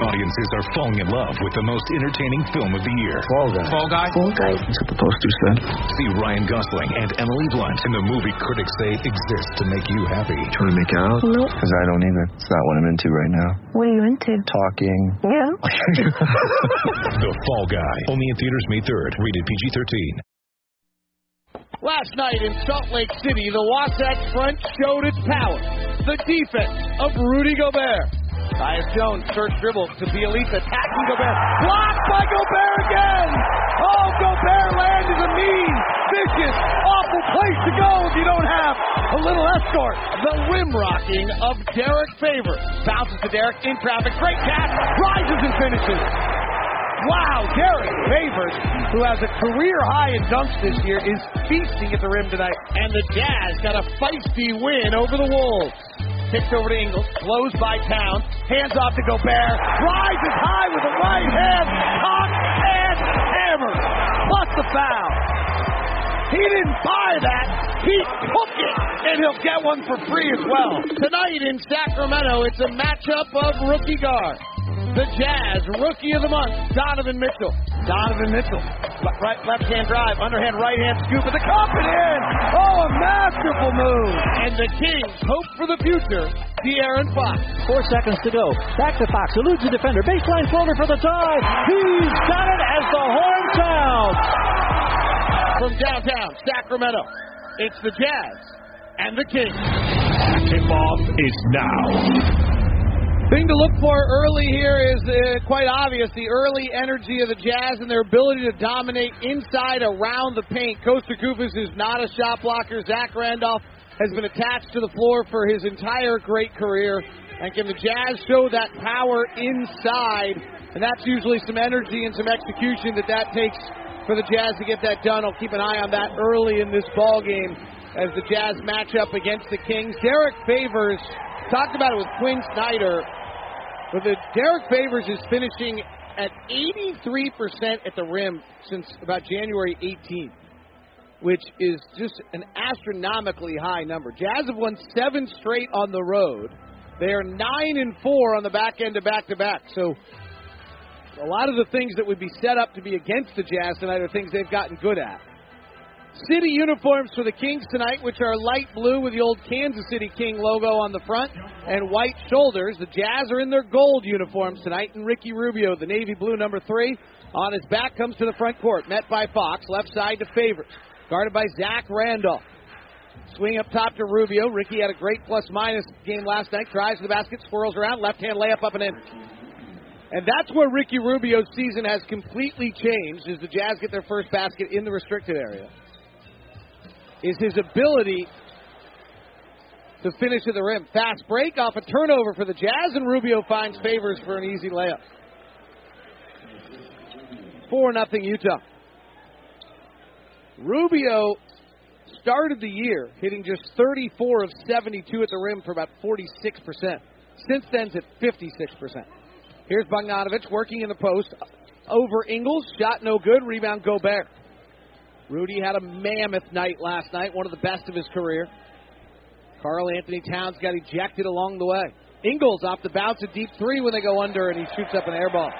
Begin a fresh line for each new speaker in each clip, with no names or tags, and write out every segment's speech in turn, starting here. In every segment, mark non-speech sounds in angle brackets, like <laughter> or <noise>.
Audiences are falling in love with the most entertaining film of the year.
Fall guy.
Fall Guy.
Fall guy.
That's what the poster said.
See Ryan Gosling and Emily Blunt in the movie critics say exists to make you happy.
Trying to make it out?
Nope.
Because I don't either. It's not what I'm into right now.
What are you into?
Talking.
Yeah. <laughs>
The Fall Guy. Only in theaters May 3rd. Rated PG-13.
Last night in Salt Lake City, the Wasatch Front showed its power. The defense of Rudy Gobert. Tyus Jones, first dribble to Bjelica, attacking Gobert. Blocked by Gobert again! Oh, Gobert land is a mean, vicious, awful place to go if you don't have a little escort. The rim rocking of Derrick Favors. Bounces to Derrick in traffic. Great catch. Rises and finishes. Wow, Derrick Favors, who has a career high in dunks this year, is feasting at the rim tonight. And the Jazz got a feisty win over the Wolves. Kicked over to Ingles, closed by Towns, hands off to Gobert, rises high with the right hand, cocked and hammer. plus the foul. He didn't buy that. He took it, and he'll get one for free as well. Tonight in Sacramento, it's a matchup of rookie guard. The Jazz Rookie of the Month, Donovan Mitchell. Donovan Mitchell, le- right left hand drive, underhand right hand scoop at the cup and in. Oh, a masterful move. And the Kings hope for the future. De'Aaron Fox.
Four seconds to go. Back to Fox. Eludes the defender. Baseline floater for the tie. He's got it as the horn sounds.
From downtown Sacramento, it's the Jazz and the Kings.
Tip-off is now.
Thing to look for early here is uh, quite obvious the early energy of the Jazz and their ability to dominate inside around the paint. Kosta Koufos is not a shot blocker. Zach Randolph has been attached to the floor for his entire great career. And can the Jazz show that power inside? And that's usually some energy and some execution that that takes for the Jazz to get that done. I'll keep an eye on that early in this ball game as the Jazz match up against the Kings. Derrick Favors talked about it with Quin Snyder. But the Derrick Favors is finishing at 83% at the rim since about January 18th, which is just an astronomically high number. Jazz have won seven straight on the road. They are nine and four on the back end of back to back. So a lot of the things that would be set up to be against the Jazz tonight are things they've gotten good at. City uniforms for the Kings tonight, which are light blue with the old Kansas City King logo on the front and white shoulders. The Jazz are in their gold uniforms tonight, and Ricky Rubio, the navy blue number three, on his back comes to the front court, met by Fox, left side to Favors, guarded by Zach Randolph. Swing up top to Rubio. Ricky had a great plus minus game last night. Drives to the basket, swirls around, left hand layup up and in. And that's where Ricky Rubio's season has completely changed as the Jazz get their first basket in the restricted area. Is his ability to finish at the rim. Fast break off a turnover for the Jazz, and Rubio finds favors for an easy layup. 4 nothing Utah. Rubio started the year hitting just 34 of 72 at the rim for about 46%. Since then, it's at 56%. Here's Bogdanovich working in the post over Ingles. Shot no good. Rebound Gobert. Rudy had a mammoth night last night, one of the best of his career. Karl-Anthony Towns got ejected along the way. Ingles off the bounce, a deep three when they go under, and he shoots up an air ball.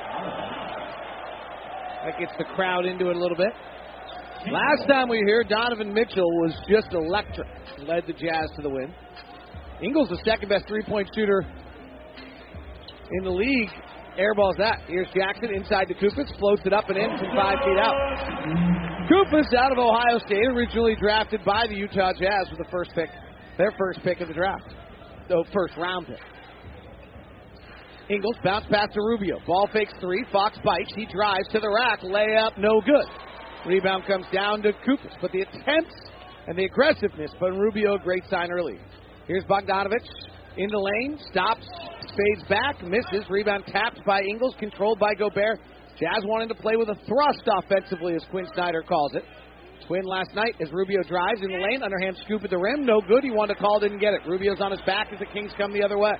That gets the crowd into it a little bit. Last time we were here, Donovan Mitchell was just electric. Led the Jazz to the win. Ingles, the second best three point shooter in the league. Airballs that. Here's Jackson inside to Koufos, floats it up and in from five feet out. Koufos out of Ohio State, originally drafted by the Utah Jazz with the first pick, their first pick of the draft. So first round pick. Ingles bounce pass to Rubio. Ball fakes three. Fox bites. He drives to the rack. Layup, no good. Rebound comes down to Koufos. But the attempts and the aggressiveness, but Rubio, great sign early. Here's Bogdanovich in the lane, stops, fades back, misses. Rebound tapped by Ingles, controlled by Gobert. Jazz wanting to play with a thrust offensively, as Quin Snyder calls it. Twin last night as Rubio drives in the lane, underhand scoop at the rim, no good. He wanted to call, didn't get it. Rubio's on his back as the Kings come the other way.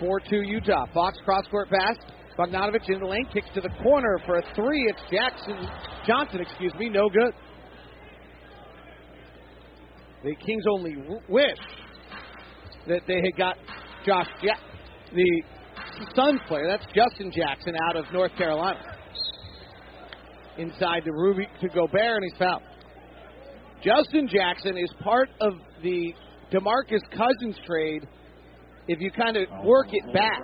4-2 Utah. Fox cross court pass. Bogdanovich in the lane, kicks to the corner for a three. It's Jackson Johnson, excuse me, no good. The Kings only wish that they had got Josh, ja- the Suns player, that's Justin Jackson out of North Carolina, inside to Ruby to Gobert, and he's fouled. Justin Jackson is part of the DeMarcus Cousins trade. If you kind of work it back,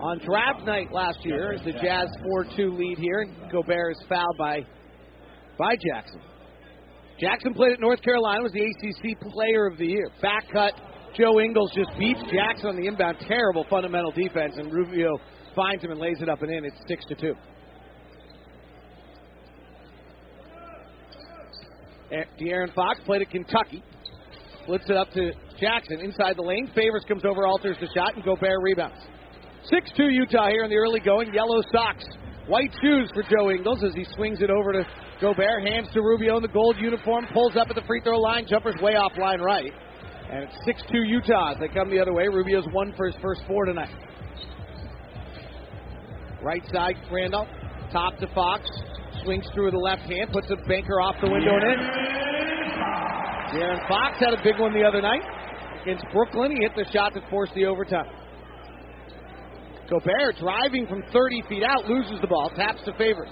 on draft night last year, as the Jazz 4-2 lead here, and Gobert is fouled by by Jackson. Jackson played at North Carolina, was the ACC Player of the Year. Back cut, Joe Ingles just beats Jackson on the inbound. Terrible fundamental defense, and Rubio finds him and lays it up and in. It's six to two. Eh, De'Aaron Fox played at Kentucky. Flips it up to Jackson inside the lane. Favors comes over, alters the shot, and Gobert rebounds. 6 2 Utah here in the early going. Yellow socks. White shoes for Joe Ingles as he swings it over to Gobert. Hands to Rubio in the gold uniform. Pulls up at the free throw line. Jumper's way off line right. And it's 6 2 Utah as they come the other way. Rubio's won for his first four tonight. Right side, Randolph. Top to Fox. Swings through the left hand. Puts a banker off the window and in. De'Aaron Fox had a big one the other night against Brooklyn. He hit the shot that forced the overtime. Gobert driving from 30 feet out, loses the ball, taps to Favors.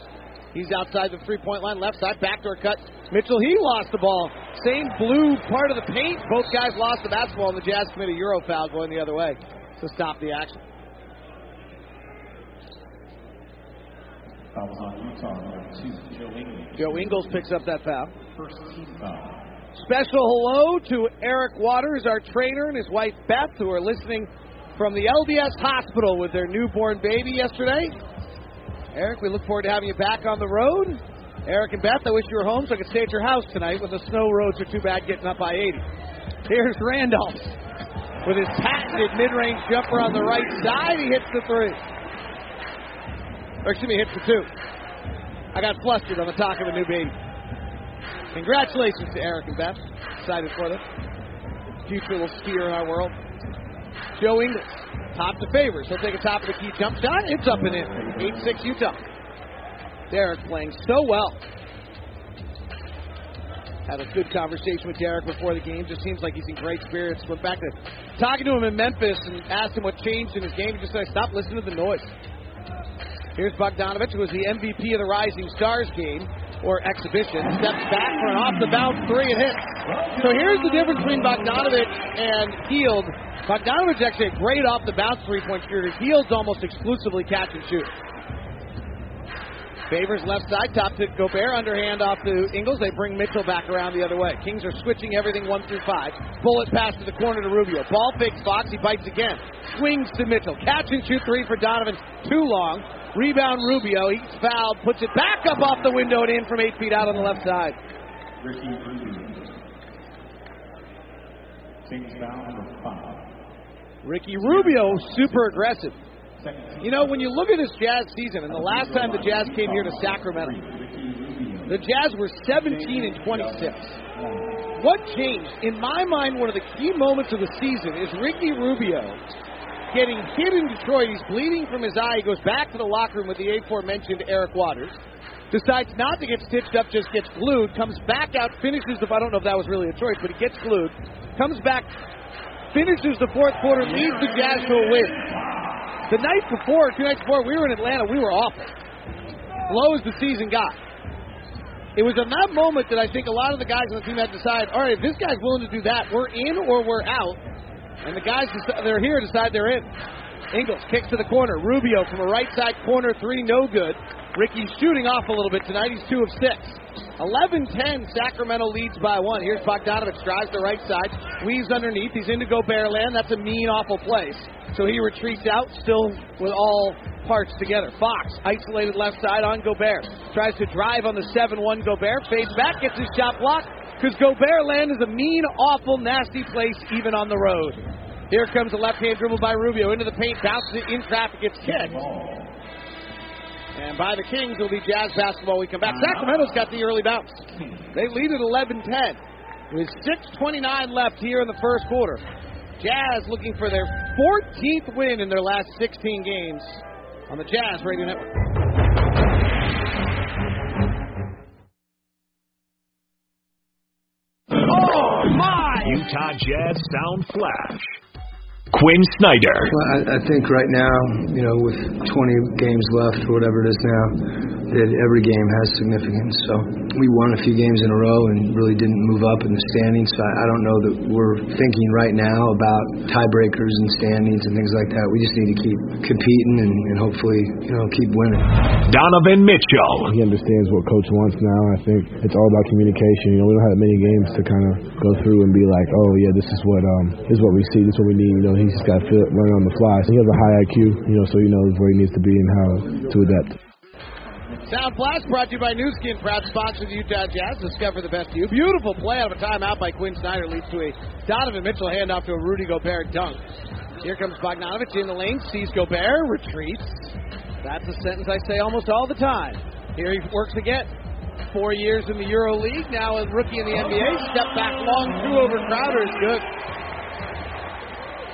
He's outside the three point line, left side, backdoor cut. Mitchell, he lost the ball. Same blue part of the paint. Both guys lost the basketball, and the Jazz commit a Euro foul going the other way to stop the action.
Foul was on Utah, number two, Joe Ingles.
Joe Ingles picks up that foul.
First team foul.
Special hello to Eric Waters, our trainer, and his wife Beth, who are listening from the LDS hospital with their newborn baby yesterday. Eric, we look forward to having you back on the road. Eric and Beth, I wish you were home so I could stay at your house tonight when the snow roads are too bad getting up I 80. Here's Randolph with his patented mid range jumper on the right side. He hits the three. Or excuse me, hits the two. I got flustered on the talk of a new baby. Congratulations to Eric and Beth. Excited for them. Future little skier in our world. Ingles, top to favors. He'll take a top of the key jump shot. It's up and in. 8 6 Utah. Derrick playing so well. Had a good conversation with Derrick before the game. Just seems like he's in great spirits. Went back to talking to him in Memphis and asked him what changed in his game. He just said, stop listening to the noise. Here's Bogdanovich, who was the MVP of the Rising Stars game or exhibition. Steps back for an off the bounce three and hits. So here's the difference between Bogdanovich and Hield. Bogdanovich actually a great off the bounce three point shooter. Hield's almost exclusively catch and shoot. Favors left side, top to Gobert, underhand off to Ingles. They bring Mitchell back around the other way. Kings are switching everything one through five. Bullet pass to the corner to Rubio. Ball fakes Fox. He bites again. Swings to Mitchell. Catch and shoot three for Donovan. Too long. Rebound Rubio. He's fouled. Puts it back up off the window and in from eight feet out on the left side.
Ricky Rubio. Kings foul number five.
Ricky Rubio, super aggressive. You know, when you look at this Jazz season, and the last time the Jazz came here to Sacramento, the Jazz were 17 and 26. What changed? In my mind, one of the key moments of the season is Ricky Rubio getting hit in Detroit. He's bleeding from his eye. He goes back to the locker room with the aforementioned Eric Waters. Decides not to get stitched up, just gets glued. Comes back out, finishes the. I don't know if that was really a choice, but he gets glued. Comes back, finishes the fourth quarter, leads the Jazz to a win. The night before, two nights before, we were in Atlanta. We were awful. Low as the season got. It was in that moment that I think a lot of the guys on the team had to decide, all right, if this guy's willing to do that, we're in or we're out. And the guys that are here decide they're in. Ingles kicks to the corner. Rubio from a right side corner three, no good. Ricky's shooting off a little bit tonight. He's two of six. 11-10, Sacramento leads by one. Here's Bogdanovich, drives the right side, weaves underneath. He's into Gobert land. That's a mean, awful place. So he retreats out, still with all parts together. Fox, isolated left side on Gobert. Tries to drive on the 7-1 Gobert. Fades back, gets his shot blocked. Because Gobert land is a mean, awful, nasty place even on the road. Here comes a left-hand dribble by Rubio into the paint, bounces it in traffic, gets kicked. And by the Kings, it'll be Jazz basketball. We come back. Sacramento's got the early bounce. They lead at 11-10 with 6:29 left here in the first quarter. Jazz looking for their 14th win in their last 16 games on the Jazz Radio Network.
Utah Jazz Sound Flash. Quin Snyder.
Well, I, I think right now, you know, with 20 games left or whatever it is now, that every game has significance. So we won a few games in a row and really didn't move up in the standings. So I, I don't know that we're thinking right now about tiebreakers and standings and things like that. We just need to keep competing and, and hopefully, you know, keep winning.
Donovan Mitchell.
He understands what coach wants now. I think it's all about communication. You know, we don't have many games to kind of go through and be like, oh yeah, this is what um this is what we see, this is what we need. You know, he's just got to running on the fly. So he has a high IQ, you know, so he knows where he needs to be and how to adapt.
Sound Flash brought to you by Nu Skin, proud sponsor of the Utah Jazz. Discover the best of you. Beautiful play out of a timeout by Quin Snyder leads to a Donovan Mitchell handoff to a Rudy Gobert dunk. Here comes Bogdanovich in the lane, sees Gobert, retreats. That's a sentence I say almost all the time. Here he works again. Four years in the Euro League, now a rookie in the NBA. Step back long two over Crowder is good.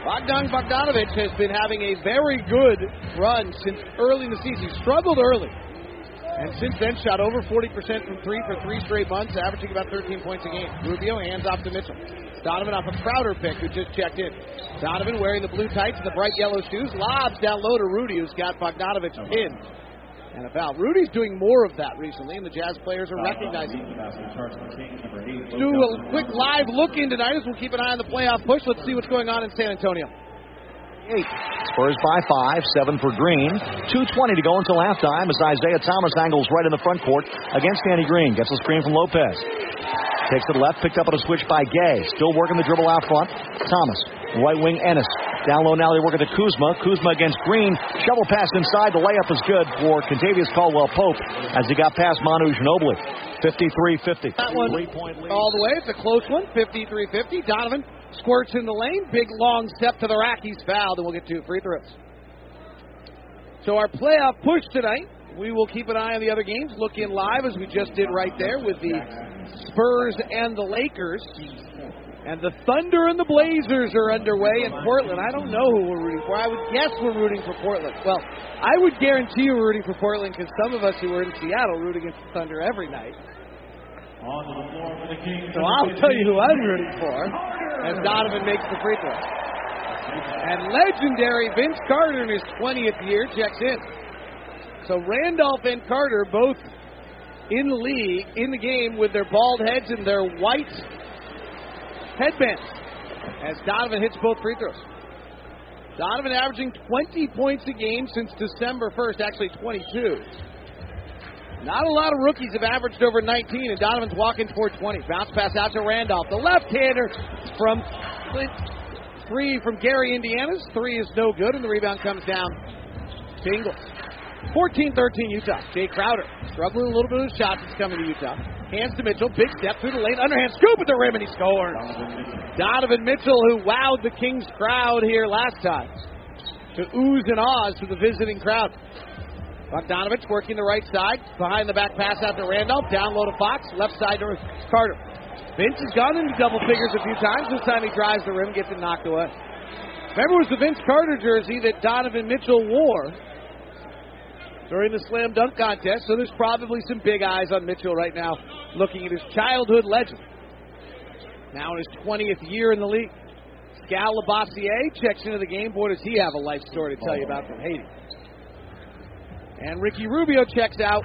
Bogdan Bogdanovich has been having a very good run since early in the season. He struggled early. And since then, shot over 40% from three for three straight months, averaging about 13 points a game. Rubio hands off to Mitchell. Donovan off a Crowder pick who just checked in. Donovan wearing the blue tights and the bright yellow shoes, lobs down low to Rudy, who's got Bogdanovich pinned. And a foul. Rudy's doing more of that recently, and the Jazz players are recognizing. Do a quick live look in tonight as we'll keep an eye on the playoff push. Let's see what's going on in San Antonio.
Eight. Spurs by five, seven for Green. 2.20 to go until halftime as Isaiah Thomas angles right in the front court against Danny Green. Gets a screen from Lopez. Takes it left, picked up on a switch by Gay. Still working the dribble out front. Thomas. Right wing Ennis. Down low now they work at the Kuzma. Kuzma against Green. Shovel pass inside. The layup is good for Kentavious Caldwell-Pope as he got past Manu Ginobili. 53-50.
That one all the way. It's a close one. 53-50. Donovan squirts in the lane. Big long step to the rack. He's fouled, and we'll get two free throws. So our playoff push tonight. We will keep an eye on the other games. Look in live as we just did right there with the Spurs and the Lakers. And the Thunder and the Blazers are underway in Portland. I don't know who we're rooting for. I would guess we're rooting for Portland. Well, I would guarantee you we're rooting for Portland because some of us who were in Seattle root against the Thunder every night.
On the floor for the Kings.
So I'll tell you who I'm rooting for as Donovan makes the free throw. And legendary Vince Carter in his 20th year checks in. So Randolph and Carter both in the league, in the game with their bald heads and their white headbands as Donovan hits both free throws. Donovan averaging 20 points a game since December 1st, actually 22. Not a lot of rookies have averaged over 19, and Donovan's walking toward 20. Bounce pass out to Randolph. The left-hander from Three from Gary, Indiana's. Three is no good, and the rebound comes down to Ingles. 14-13 Utah. Jae Crowder struggling a little bit with shots that's coming to Utah. Hands to Mitchell. Big step through the lane. Underhand scoop at the rim, and he scores. Donovan Mitchell, who wowed the Kings crowd here last time. To oohs and ahs to the visiting crowd. Bogdanovich working the right side. Behind the back pass out to Randolph. Down low to Fox. Left side to Carter. Vince has gone into double figures a few times. This time he drives the rim, gets it knocked away. Remember, it was the Vince Carter jersey that Donovan Mitchell wore during the slam dunk contest, so there's probably some big eyes on Mitchell right now looking at his childhood legend. Now in his 20th year in the league. Skal Labossiere checks into the game. Boy, does he have a life story to tell you about from Haiti. And Ricky Rubio checks out.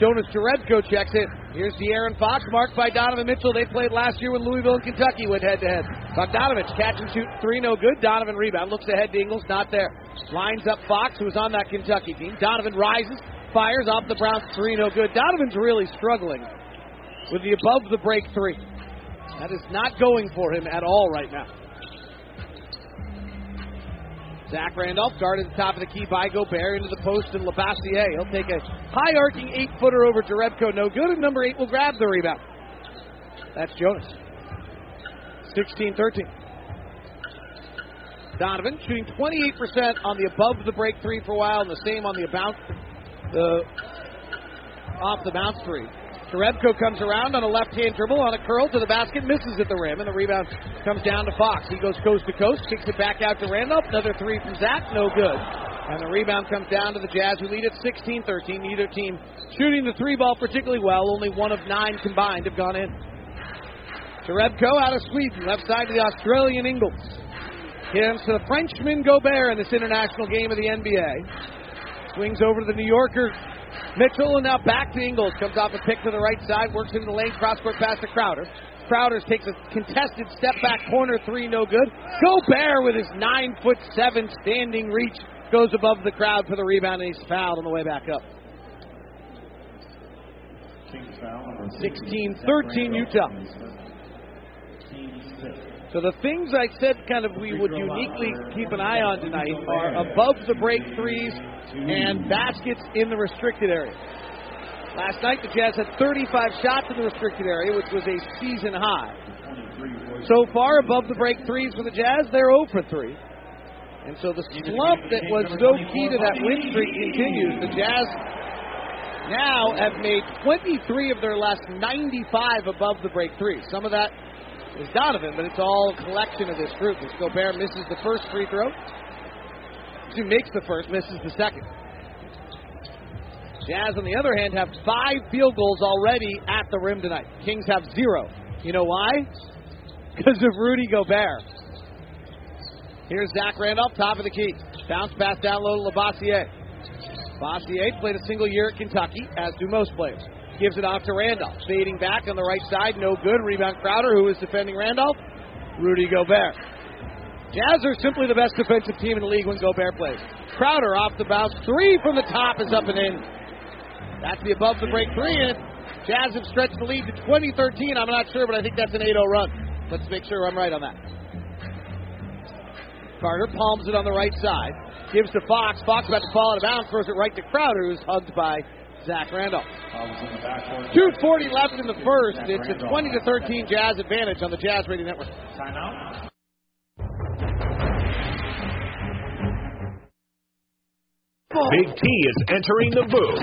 Jonas Jerebko checks it. Here's De'Aaron Fox, marked by Donovan Mitchell. They played last year when Louisville and Kentucky went head to head. Bogdanovich catch and shoot three, no good. Donovan rebound. Looks ahead to Ingles, not there. Lines up Fox, who was on that Kentucky team. Donovan rises, fires off the Browns three, no good. Donovan's really struggling with the above the break three. That is not going for him at all right now. Zach Randolph guarded the top of the key by Gobert into the post and Labossiere. He'll take a high arcing eight footer over Jerebko. No good, and number eight will grab the rebound. That's Jonas. 16 13. Donovan shooting 28% on the above the break three for a while, and the same on the bounce, the off the bounce three. Jerebko comes around on a left hand dribble on a curl to the basket, misses at the rim, and the rebound comes down to Fox. He goes coast to coast, kicks it back out to Randolph. Another three from Zach, no good. And the rebound comes down to the Jazz, who lead at 16 13. Neither team shooting the three ball particularly well. Only one of nine combined have gone in. Jerebko out of Sweden, left side to the Australian Ingles. Gives to the Frenchman Gobert in this international game of the NBA. Swings over to the New Yorker Mitchell, and now back to Ingles. Comes off a pick to the right side, works into the lane, cross court pass to Crowder. Crowder takes a contested step back corner three, no good. Gobert with his nine foot seven standing reach goes above the crowd for the rebound, and he's fouled on the way back up. 16 13 Utah. So the things I said kind of we would uniquely keep an eye on tonight are above the break threes and baskets in the restricted area. Last night the Jazz had 35 shots in the restricted area, which was a season high. So far above the break threes for the Jazz, they're 0 for 3. And so the slump that was so key to that win streak continues. The Jazz now have made 23 of their last 95 above the break three. Some of that is Donovan, but it's all collection of this group. As Gobert misses the first free throw, he makes the first, misses the second. Jazz, on the other hand, have five field goals already at the rim tonight. Kings have zero. You know why? <laughs> Because of Rudy Gobert. Here's Zach Randolph, top of the key. Bounce pass down low to Labissiere. Bossier played a single year at Kentucky, as do most players. Gives it off to Randolph. Fading back on the right side, no good. Rebound Crowder, who is defending Randolph. Rudy Gobert. Jazz are simply the best defensive team in the league when Gobert plays. Crowder off the bounce. Three from the top is up and in. That's the above the break three, and Jazz have stretched the lead to 2013. I'm not sure, but I think that's an 8 0 run. Let's make sure I'm right on that. Carter palms it on the right side. Gives to Fox. Fox about to fall out of bounds. Throws it right to Crowder, who's hugged by Zach Randolph. 240 left in the first. It's a 20 to 13 Jazz advantage on the Jazz Radio Network.
Timeout.
Big T is entering the booth.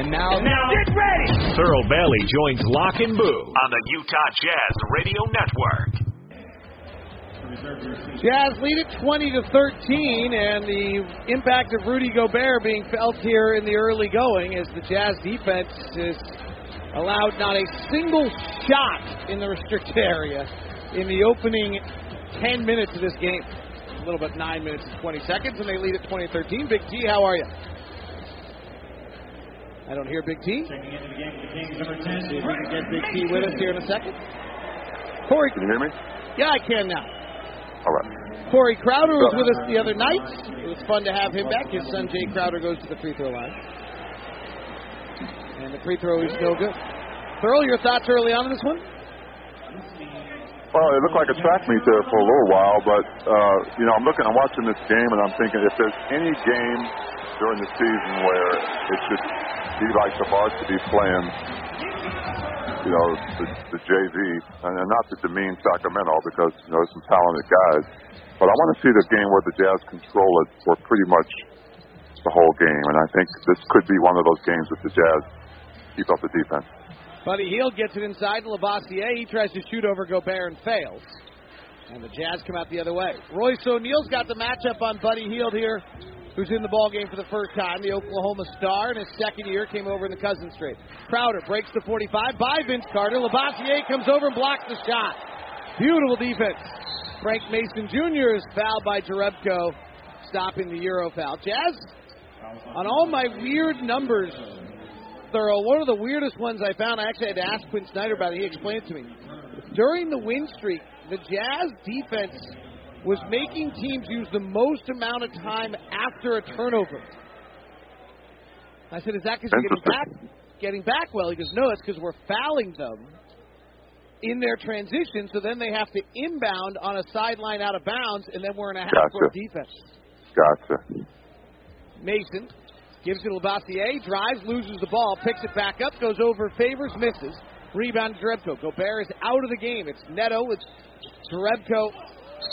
And now,
And now,
get ready. Thurl Bailey joins Locke and Boo on the Utah Jazz Radio Network.
Jazz lead it 20 to 13, and the impact of Rudy Gobert being felt here in the early going as the Jazz defense has allowed not a single shot in the restricted area in the opening 10 minutes of this game. A little bit 9 minutes and 20 seconds, and they lead at 20 13. Big T, how are you? I don't hear Big T.
Checking into the game for the Kings, number 10.
See if we can get Big T with us here in a second. Corey,
Can you hear me?
yeah, I can now.
All right.
Corey Crowder was with us the other night. It was fun to have him back. His son Jae Crowder goes to the free throw line. And the free throw is no good. Thurl, your thoughts early on in this one?
Well, it looked like a track meet there for a little while, but uh, you know, I'm looking, I'm watching this game, and I'm thinking if there's any game during the season where it should be like the varsity playing, you know, the, the JV, and not to demean Sacramento because you know there's some talented guys, but I want to see the game where the Jazz control it for pretty much the whole game, and I think this could be one of those games that the Jazz keep up the defense.
Buddy Hield gets it inside to Labissière. He tries to shoot over Gobert and fails. And the Jazz come out the other way. Royce O'Neale's got the matchup on Buddy Hield here, who's in the ball game for the first time. The Oklahoma star in his second year came over in the Cousins trade. Crowder breaks the 45 by Vince Carter. Labissière comes over and blocks the shot. Beautiful defense. Frank Mason Jr. is fouled by Jerebko, stopping the Euro foul. Jazz, on all my weird numbers, Thurl. One of the weirdest ones I found, I actually had to ask Quin Snyder about it. He explained it to me. During the win streak, the Jazz defense was making teams use the most amount of time after a turnover. I said, "Is that because you're getting back, getting back well?" He goes, "No, it's because we're fouling them in their transition, so then they have to inbound on a sideline out of bounds, and then we're in a half-court
Gotcha.
defense."
Gotcha.
Mason gives it to Labissière, drives, loses the ball, picks it back up, goes over, favors, misses. Rebound to Jerebko. Gobert is out of the game. It's Neto It's Jerebko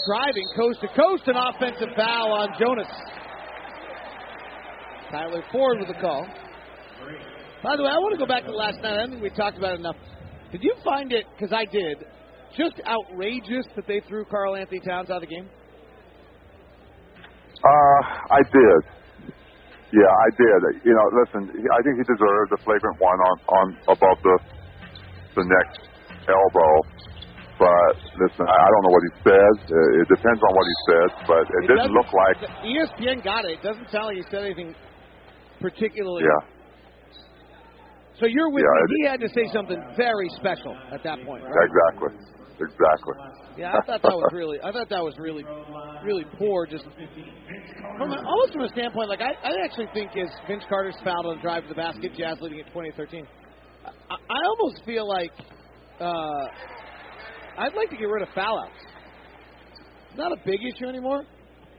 driving coast to coast, an offensive foul on Jonas. Tyler Ford with the call. By the way, I want to go back to last night. I don't think we talked about it enough. Did you find it, because I did, just outrageous that they threw Karl-Anthony Towns out of the game?
Uh, I did. Yeah, I did. You know, listen, I think he deserved a flagrant one on on above the the neck elbow. But listen, I don't know what he says. Uh, It depends on what he says, but it,
It
didn't
doesn't-
look like.
ESPN got it. It doesn't sound like he said anything particularly.
Yeah.
So you're with
Yeah,
me. He had to say something very special at that point, right?
Exactly. Exactly.
Yeah, I thought that was really, I thought that was really, really poor. Just from a, almost from a standpoint, like I, I actually think is Vince Carter's fouled on the drive to the basket, Jazz leading at 2013. I, I almost feel like uh, I'd like to get rid of foul outs. It's not a big issue anymore,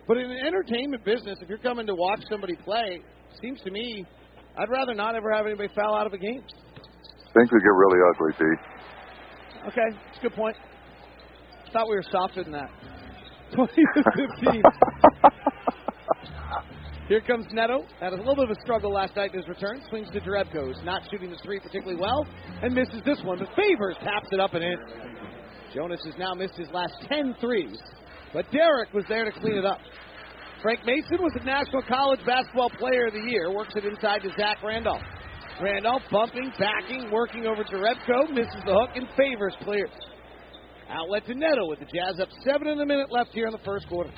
but in an entertainment business, if you're coming to watch somebody play, seems to me, I'd rather not ever have anybody foul out of a game.
Things could get really ugly, D.
Okay, that's a good point. Thought we were softer than that. 20 to 15. Here comes Neto. Had a little bit of a struggle last night in his return. Swings to Jerebko, who's not shooting the three particularly well, and misses this one. But Favors taps it up and in. Jonas has now missed his last 10 threes, but Derrick was there to clean it up. Frank Mason was the National College Basketball Player of the Year. Works it inside to Zach Randolph. Randolph bumping, backing, working over to Rebko, misses the hook, and Favors clears. Outlet to Neto with the Jazz up seven in a minute left here in the first quarter.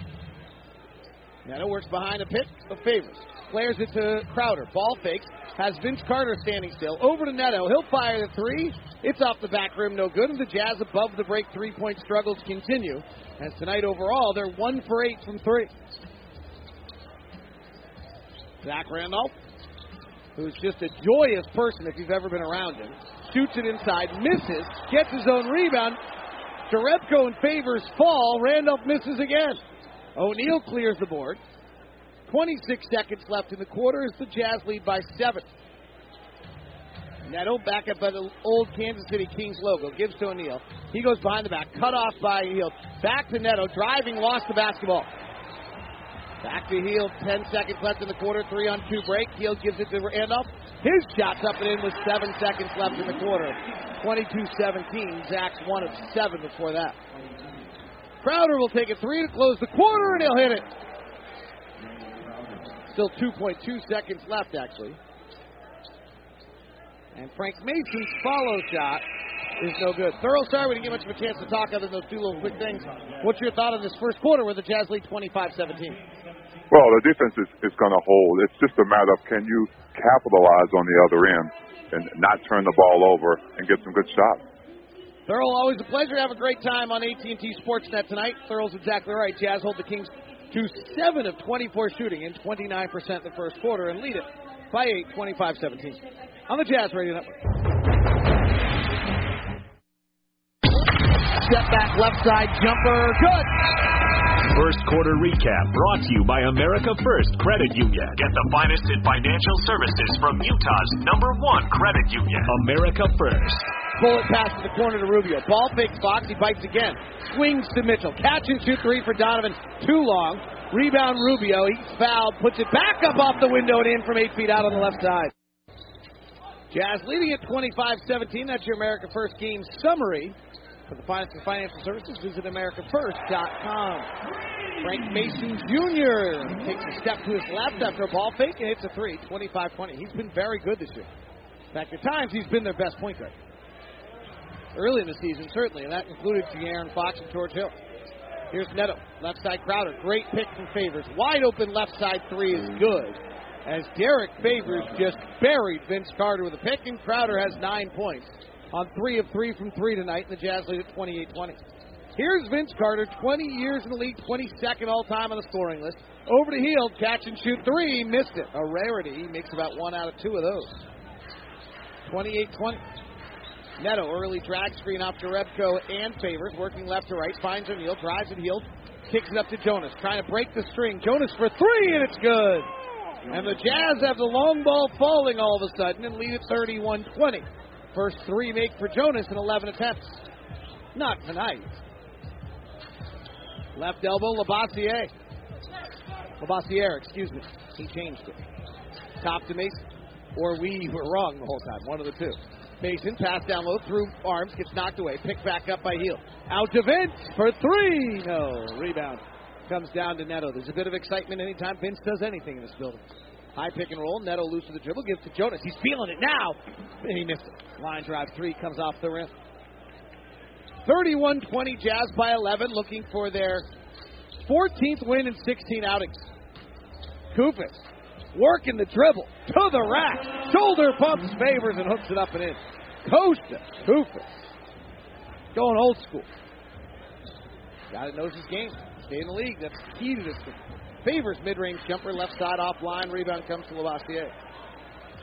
Neto works behind a pick of Favors. Flares it to Crowder. Ball fakes. Has Vince Carter standing still. Over to Neto. He'll fire the three. It's off the back rim, no good. And the Jazz above the break three point struggles continue. As tonight overall, they're one for eight from three. Zach Randolph, who's just a joyous person if you've ever been around him, shoots it inside, misses, gets his own rebound. Jerebko and Favors fall. Randolph misses again. O'Neale clears the board. 26 seconds left in the quarter as the Jazz lead by seven. Neto back up by the old Kansas City Kings logo. Gives to O'Neale. He goes behind the back. Cut off by Hield. Back to Neto. Driving. Lost the basketball. Back to Hield. 10 seconds left in the quarter. Three on two break. Hield gives it to Randolph. His shot's up and in with seven seconds left in the quarter. 22-17. Zach's one of seven before that. Crowder will take a three to close the quarter, and he'll hit it. Still 2.2 seconds left, actually. And Frank Mason's follow shot is no good. Thurl, sorry we didn't get much of a chance to talk other than those two little quick things. What's your thought on this first quarter where the Jazz lead 25 17?
Well, the defense is, is going to hold. It's just a matter of can you capitalize on the other end and not turn the ball over and get some good shots.
Thurl, always a pleasure. Have a great time on AT&T Sportsnet tonight. Thurl's exactly right. Jazz hold the Kings to 7 of 24 shooting in 29% in the first quarter and lead it by 8, 25-17. On the Jazz Radio Network. Step back left side jumper. Good.
First quarter recap brought to you by America First Credit Union. Get the finest in financial services from Utah's number one credit union, America First.
Bullet pass to the corner to Rubio. Ball fakes Fox. He bites again. Swings to Mitchell. Catch and shoot three for Donovan. Too long. Rebound Rubio. He's fouled. Puts it back up off the window and in from eight feet out on the left side. Jazz leading at 25-17. That's your America First game summary. For the finest in financial services, visit AmericaFirst.com. Frank Mason Jr. takes a step to his left after a ball fake and hits a three, 25-20. He's been very good this year. In fact, at times he's been their best point guard. Early in the season, certainly, and that included De'Aaron Fox and George Hill. Here's Neto, left side Crowder. Great pick from Favors. Wide open left side three is good. As Derrick Favors just buried Vince Carter with a pick, and Crowder has nine points on three of three from three tonight, and the Jazz lead at 28-20. Here's Vince Carter, 20 years in the league, 22nd all time on the scoring list. Over to Hield, catch and shoot three, missed it. A rarity. He makes about one out of two of those. 28-20. Neto, early drag screen off to Rebko and Favors, working left to right, finds O'Neale, drives and Hield, kicks it up to Jonas, trying to break the string. Jonas for three, and it's good. And the Jazz have the long ball falling all of a sudden and lead at 31 20. First three make for Jonas in 11 attempts. Not tonight. Left elbow, Labossiere. Labossiere, excuse me. He changed it. Top to Mason. Or we were wrong the whole time. One of the two. Mason, pass down low, through arms, gets knocked away. Picked back up by Hield. Out to Vince for three. No. Rebound. Comes down to Neto. There's a bit of excitement anytime Vince does anything in this building. High pick and roll. Neto loose with the dribble. Gives to Jonas. He's feeling it now. And he missed it. Line drive three comes off the rim. 31 20, Jazz by 11, looking for their 14th win in 16 outings. Koufos working the dribble to the rack. Shoulder pumps favors and hooks it up and in. Kosta Koufos going old school. Guy that knows his game. Stay in the league. That's key to this. Favors mid-range jumper, left side offline. Rebound comes to Labissière.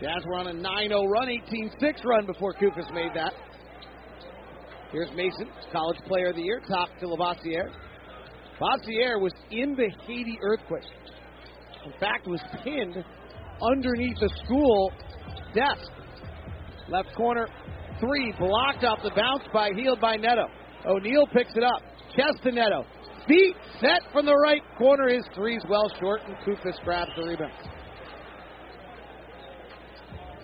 Jazz were on a 9-0 run, 18-6 run before Koufos made that. Here's Mason, college player of the year, top to Labissière. Labissière was in the Haiti earthquake. In fact, was pinned underneath the school desk. Left corner, three, blocked off the bounce by, healed by Neto. O'Neale picks it up. Chest to Neto. Feet set from the right corner. His three's well short, and Koufos grabs the rebound.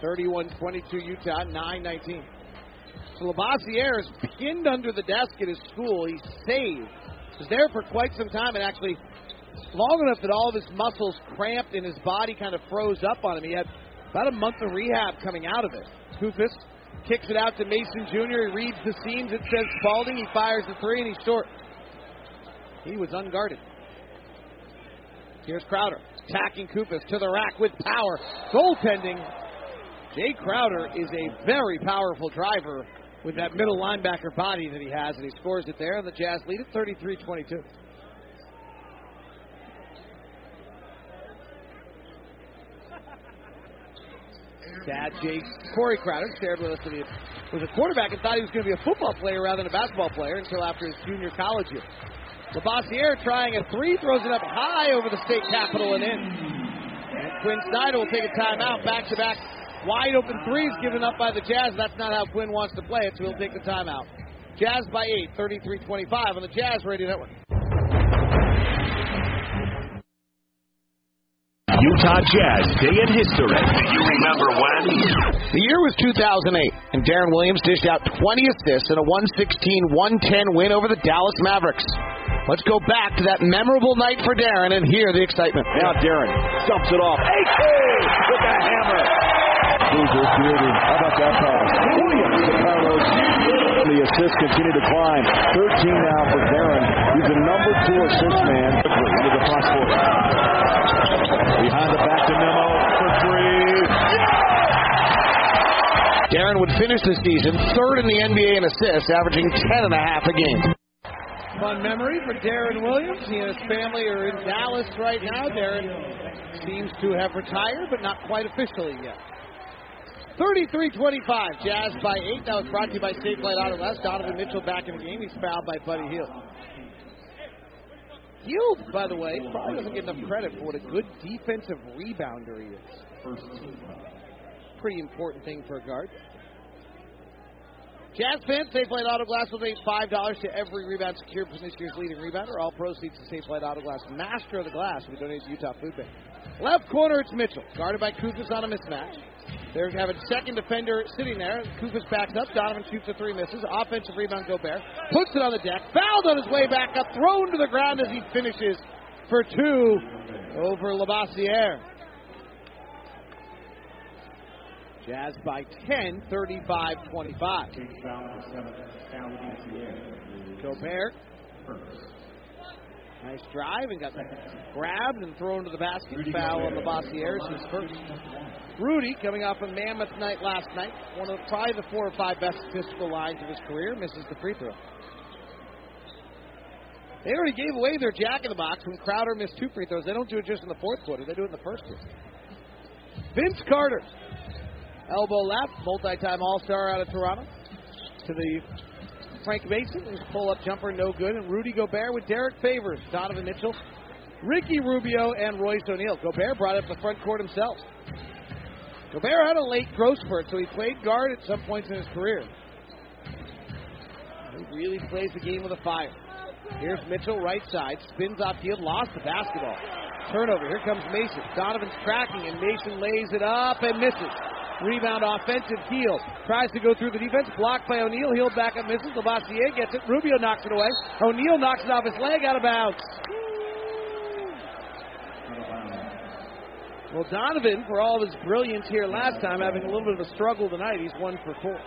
31 22 Utah, 9 19. So Labissière is pinned under the desk at his school. He's saved. He's there for quite some time and actually long enough that all of his muscles cramped and his body kind of froze up on him. He had about a month of rehab coming out of it. Koufos kicks it out to Mason Jr. He reads the seams. It says Spalding. He fires the three and he's short. He was unguarded. Here's Crowder attacking Koufos to the rack with power. Goaltending. Jae Crowder is a very powerful driver with that middle linebacker body that he has, and he scores it there, and the Jazz lead at 33 22. Dad, Jake, Corey Crowder shared with us that he was a quarterback and thought he was going to be a football player rather than a basketball player until after his junior college year. Labissière trying a three, throws it up high over the state capitol and in. And Quin Snyder will take a timeout, back to back wide open threes given up by the Jazz. That's not how Quin wants to play it, so he'll take the timeout. Jazz by 8, 33 25 on the Jazz Radio Network.
Utah Jazz Day in History. Do you remember when?
The year was 2008, and Deron Williams dished out 20 assists in a 116-110 win over the Dallas Mavericks. Let's go back to that memorable night for Deron and hear the excitement.
Now Deron dumps it off. AK with a hammer.
How about that pass?
Williams to Carlos. The assists continue to climb. 13 now for Deron. He's the number two assist man. Into the front court. Behind the back to Memo for three.
Deron would finish the season third in the NBA in assists, averaging 10 and a half a game. Fun memory for Deron Williams. He and his family are in Dallas right now. Darren seems to have retired, but not quite officially yet. 33-25, Jazz by 8. That was brought to you by Safelite Auto Glass. Donovan Mitchell back in the game. He's fouled by Buddy Hield. Hield, by the way, probably doesn't get enough credit for what a good defensive rebounder he is. Pretty important thing for a guard. Jazz fans, Safelite Auto Glass will pay $5 to every rebound secured from this year's leading rebounder. All proceeds to Safelite Auto Glass. Master of the Glass, we donate to Utah Food Bank. Left corner, it's Mitchell. Guarded by Koufos on a mismatch. They're having second defender sitting there. Koufos backs up. Donovan shoots a three, misses. Offensive rebound, Gobert. Puts it on the deck. Fouled on his way back up. Thrown to the ground as he finishes for two over Labissière. Jazz by 10, 35 25. Gobert. Nice drive and got grabbed and thrown to the basket. Foul on Labissière. His first. Rudy coming off a mammoth night last night. One of probably the four or five best statistical lines of his career. Misses the free throw. They already gave away their jack in the box when Crowder missed two free throws. They don't do it just in the fourth quarter. They do it in the first quarter. Vince Carter. Elbow left, multi-time All-Star out of Toronto. To the Frank Mason, his pull-up jumper no good, and Rudy Gobert with Derrick Favors, Donovan Mitchell, Ricky Rubio, and Royce O'Neale. Gobert brought up the front court himself. Gobert had a late growth spurt, so he played guard at some points in his career. He really plays the game with a fire. Here's Mitchell, right side, spins off Hield, lost the basketball. Turnover. Here comes Mason. Donovan's tracking, and Mason lays it up and misses. Rebound offensive Hield. Tries to go through the defense. Blocked by O'Neale. Hield back up misses. Labissière gets it. Rubio knocks it away. O'Neale knocks it off his leg out of bounds. Well, Donovan, for all of his brilliance here last time, having a little bit of a struggle tonight. He's one for four.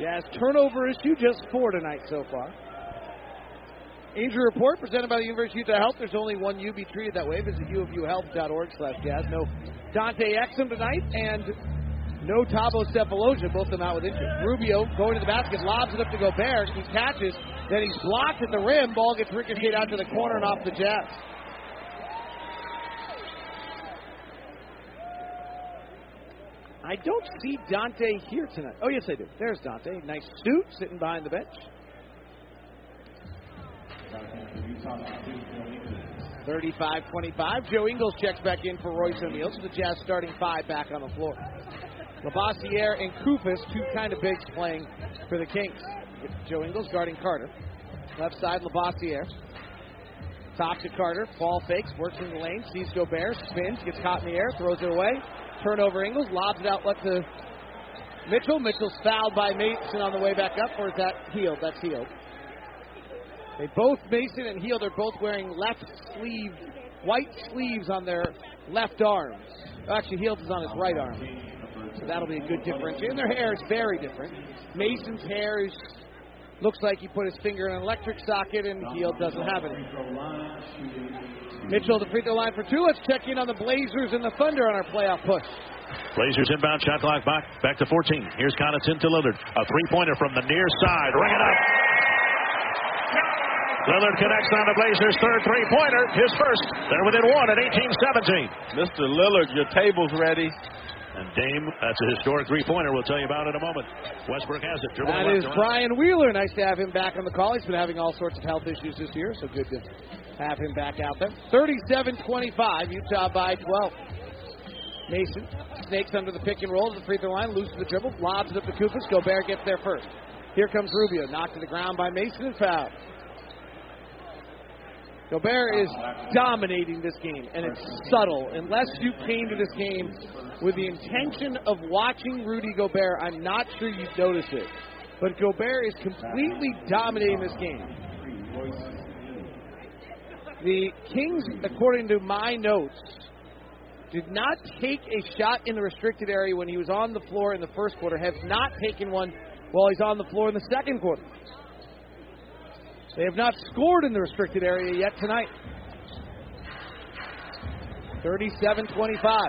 Jazz turnover issue, just four tonight so far. Injury report presented by the University of Utah Health. There's only one U be treated that way. Visit uofuhealth.org slash jazz. No Dante Exum tonight and no Thabo Sefolosha, both of them out with injury. Rubio going to the basket, lobs it up to Gobert. He catches, then he's blocked at the rim. Ball gets ricocheted out to the corner and off the Jazz. I don't see Dante here tonight. Oh, yes, I do. There's Dante. Nice suit sitting behind the bench. 35-25. Joe Ingles checks back in for Royce O'Neale. So the Jazz starting five back on the floor. Labissiere and Koufos, two kind of bigs playing for the Kings. Joe Ingles guarding Carter. Left side, Labissiere. Top to Carter. Ball fakes, works in the lane, sees Gobert, spins, gets caught in the air, throws it away. Turnover Ingles, lobs it out left to Mitchell. Mitchell's fouled by Mason on the way back up, or is that Hield? That's Hield. They both, Mason and Hield, are both wearing left sleeve, white sleeves on their left arms. Actually, Hield is on his right arm. So that'll be a good differentiator. And their hair is very different. Mason's hair is looks like he put his finger in an electric socket, and Hield doesn't have it. Mitchell, the free throw line for two. Let's check in on the Blazers and the Thunder on our playoff push.
Blazers inbound shot clock back back to 14. Here's Connaughton to Lillard. A three pointer from the near side. Ring it up. Lillard connects on the Blazers' third three pointer. His first. They're within one at 18 17.
Mr. Lillard, your table's ready.
And Dame, that's a historic three pointer. We'll tell you about in a moment. Westbrook has it. Dribble
That is. Brian Wheeler. Nice to have him back on the call. He's been having all sorts of health issues this year, so good to have him back out there. 37 25, Utah by 12. Mason snakes under the pick and roll to the free throw line, loses the dribble, lobs it up to Koufos. Gobert gets there first. Here comes Rubio, knocked to the ground by Mason and fouled. Gobert is dominating this game, and it's subtle. Unless you came to this game with the intention of watching Rudy Gobert, I'm not sure you'd notice it. But Gobert is completely dominating this game. The Kings, according to my notes, did not take a shot in the restricted area when he was on the floor in the first quarter, have not taken one while he's on the floor in the second quarter. They have not scored in the restricted area yet tonight. 37 25.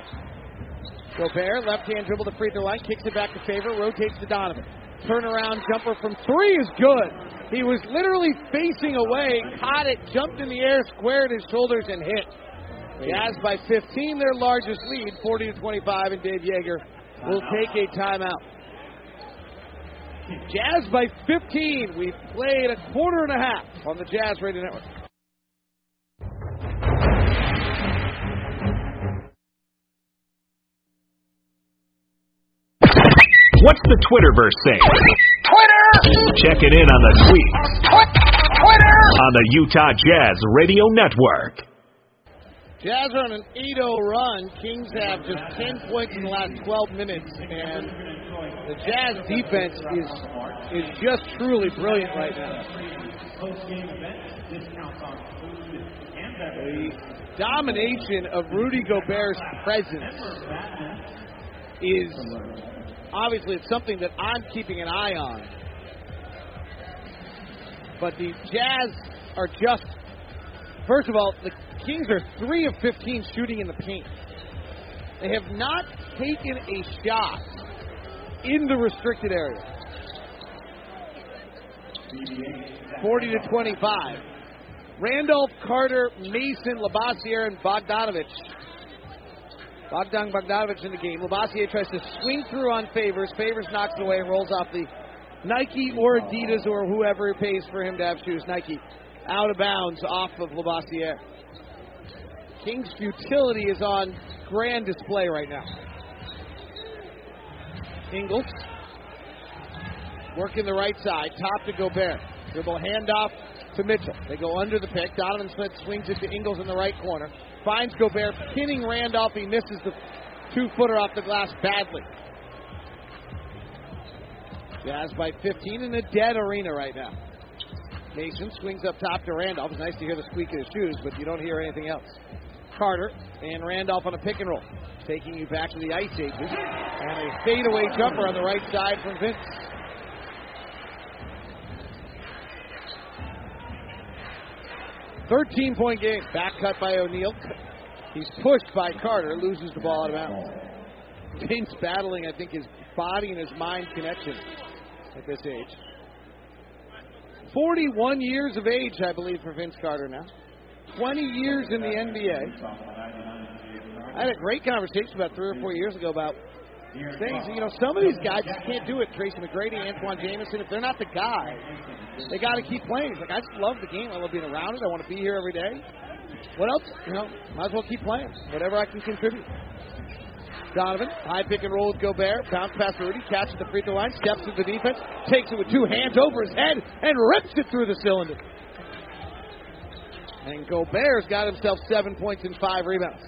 Gobert, left hand dribble to free throw line, kicks it back to favor, rotates to Donovan. Turnaround jumper from three is good. He was literally facing away, caught it, jumped in the air, squared his shoulders, and hit. Jazz by 15, their largest lead, 40 to 25, and Dave Joerger will take a timeout. Jazz by 15. We've played a quarter and a half on the Jazz Radio Network.
What's the Twitterverse saying?
Twitter!
Check it in on the tweets
Twitter!
on the Utah Jazz Radio Network.
Jazz are on an 8-0 run. Kings have just 10 points in the last 12 minutes, and the Jazz defense is is just truly brilliant right now. The domination of Rudy Gobert's presence is obviously it's something that I'm keeping an eye on. But the Jazz are just first of all, the Kings are three of 15 shooting in the paint. They have not taken a shot in the restricted area. 40 to 25. Randolph, Carter, Mason, Labissière, and Bogdanovich. Bogdan Bogdanovich in the game. Labissière tries to swing through on Favors. Favors knocks it away and rolls off the Nike or Adidas or whoever pays for him to have shoes. Nike out of bounds off of Labissière. King's futility is on grand display right now. Ingles working the right side, top to Gobert. Dribble handoff to Mitchell. They go under the pick. Donovan Smith swings it to Ingles in the right corner. Finds Gobert, pinning Randolph. He misses the two footer off the glass badly. Jazz by 15 in a dead arena right now. Mason swings up top to Randolph. It's nice to hear the squeak of his shoes, but you don't hear anything else. Carter and Randolph on a pick and roll, taking you back to the ice ages. And a fadeaway jumper on the right side from Vince. Thirteen point game. Back cut by O'Neale. He's pushed by Carter, loses the ball out of bounds. Vince battling, I think, his body and his mind connection at this age. 41 years of age, I believe, for Vince Carter now. 20 years in the NBA. I had a great conversation about three or four years ago about things. You know, some of these guys just can't do it. Tracy McGrady, Antawn Jamison, if they're not the guy, they got to keep playing. It's like, I just love the game. I love being around it. I want to be here every day. What else? You know, might as well keep playing. Whatever I can contribute. Donovan, high pick and roll with Gobert. Bounce pass to Rudy, catches the free throw line, steps to the defense, takes it with two hands over his head, and rips it through the cylinder. And Gobert's got himself seven points and five rebounds.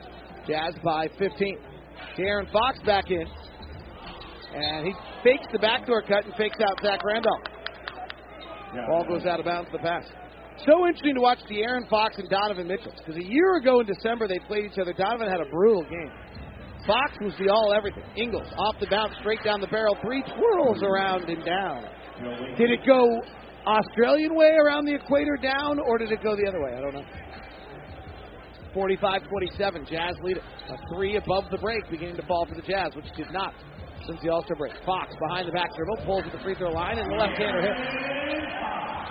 Jazz by 15. De'Aaron Fox back in. And he fakes the backdoor cut and fakes out Zach Randolph. Ball goes out of bounds the pass. So interesting to watch De'Aaron Fox and Donovan Mitchell. Because a year ago in December they played each other. Donovan had a brutal game. Fox was the all everything. Ingles off the bounce, straight down the barrel, three twirls around and down. Did it go Australian way around the equator down, or did it go the other way? I don't know. 45-27, Jazz lead. A three above the break, beginning to fall for the Jazz, which did not since the All-Star break. Fox behind the back dribble, pulls at the free throw line, and the left-hander hit.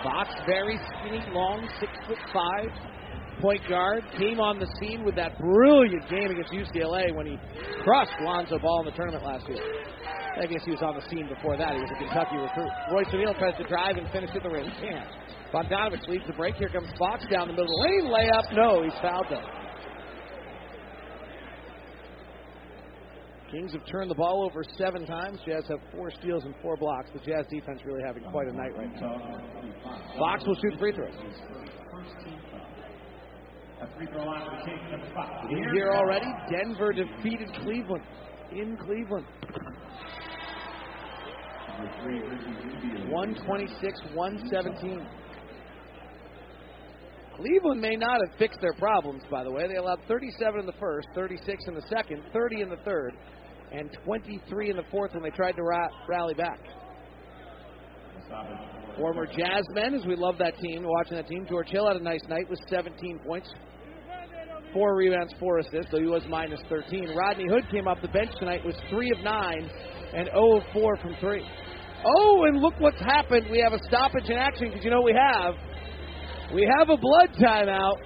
Fox, very skinny, long, six foot five, point guard, came on the scene with that brilliant game against UCLA when he crushed Lonzo Ball in the tournament last year. I guess he was on the scene before that. He was a Kentucky recruit. Royce O'Neale tries to drive and finish at the rim. He Can't. Bogdanovich leads the break. Here comes Fox down the middle of the lane. Layup. No, he's fouled though. Kings have turned the ball over seven times. Jazz have four steals and four blocks. The Jazz defense really having quite a night right now. Fox will shoot free throws. In here already, Denver defeated Cleveland in Cleveland. 126 117. Cleveland may not have fixed their problems, by the way. They allowed 37 in the first, 36 in the second, 30 in the third, and 23 in the fourth when they tried to ra- rally back. Former Jazzmen, as we love that team, watching that team. George Hill had a nice night with 17 points, four rebounds, four assists, though he was minus 13. Rodney Hood came off the bench tonight, was 3 of 9 and 0 of 4 from 3. Oh, and look what's happened. We have a stoppage in action because you know we have? We have a blood timeout.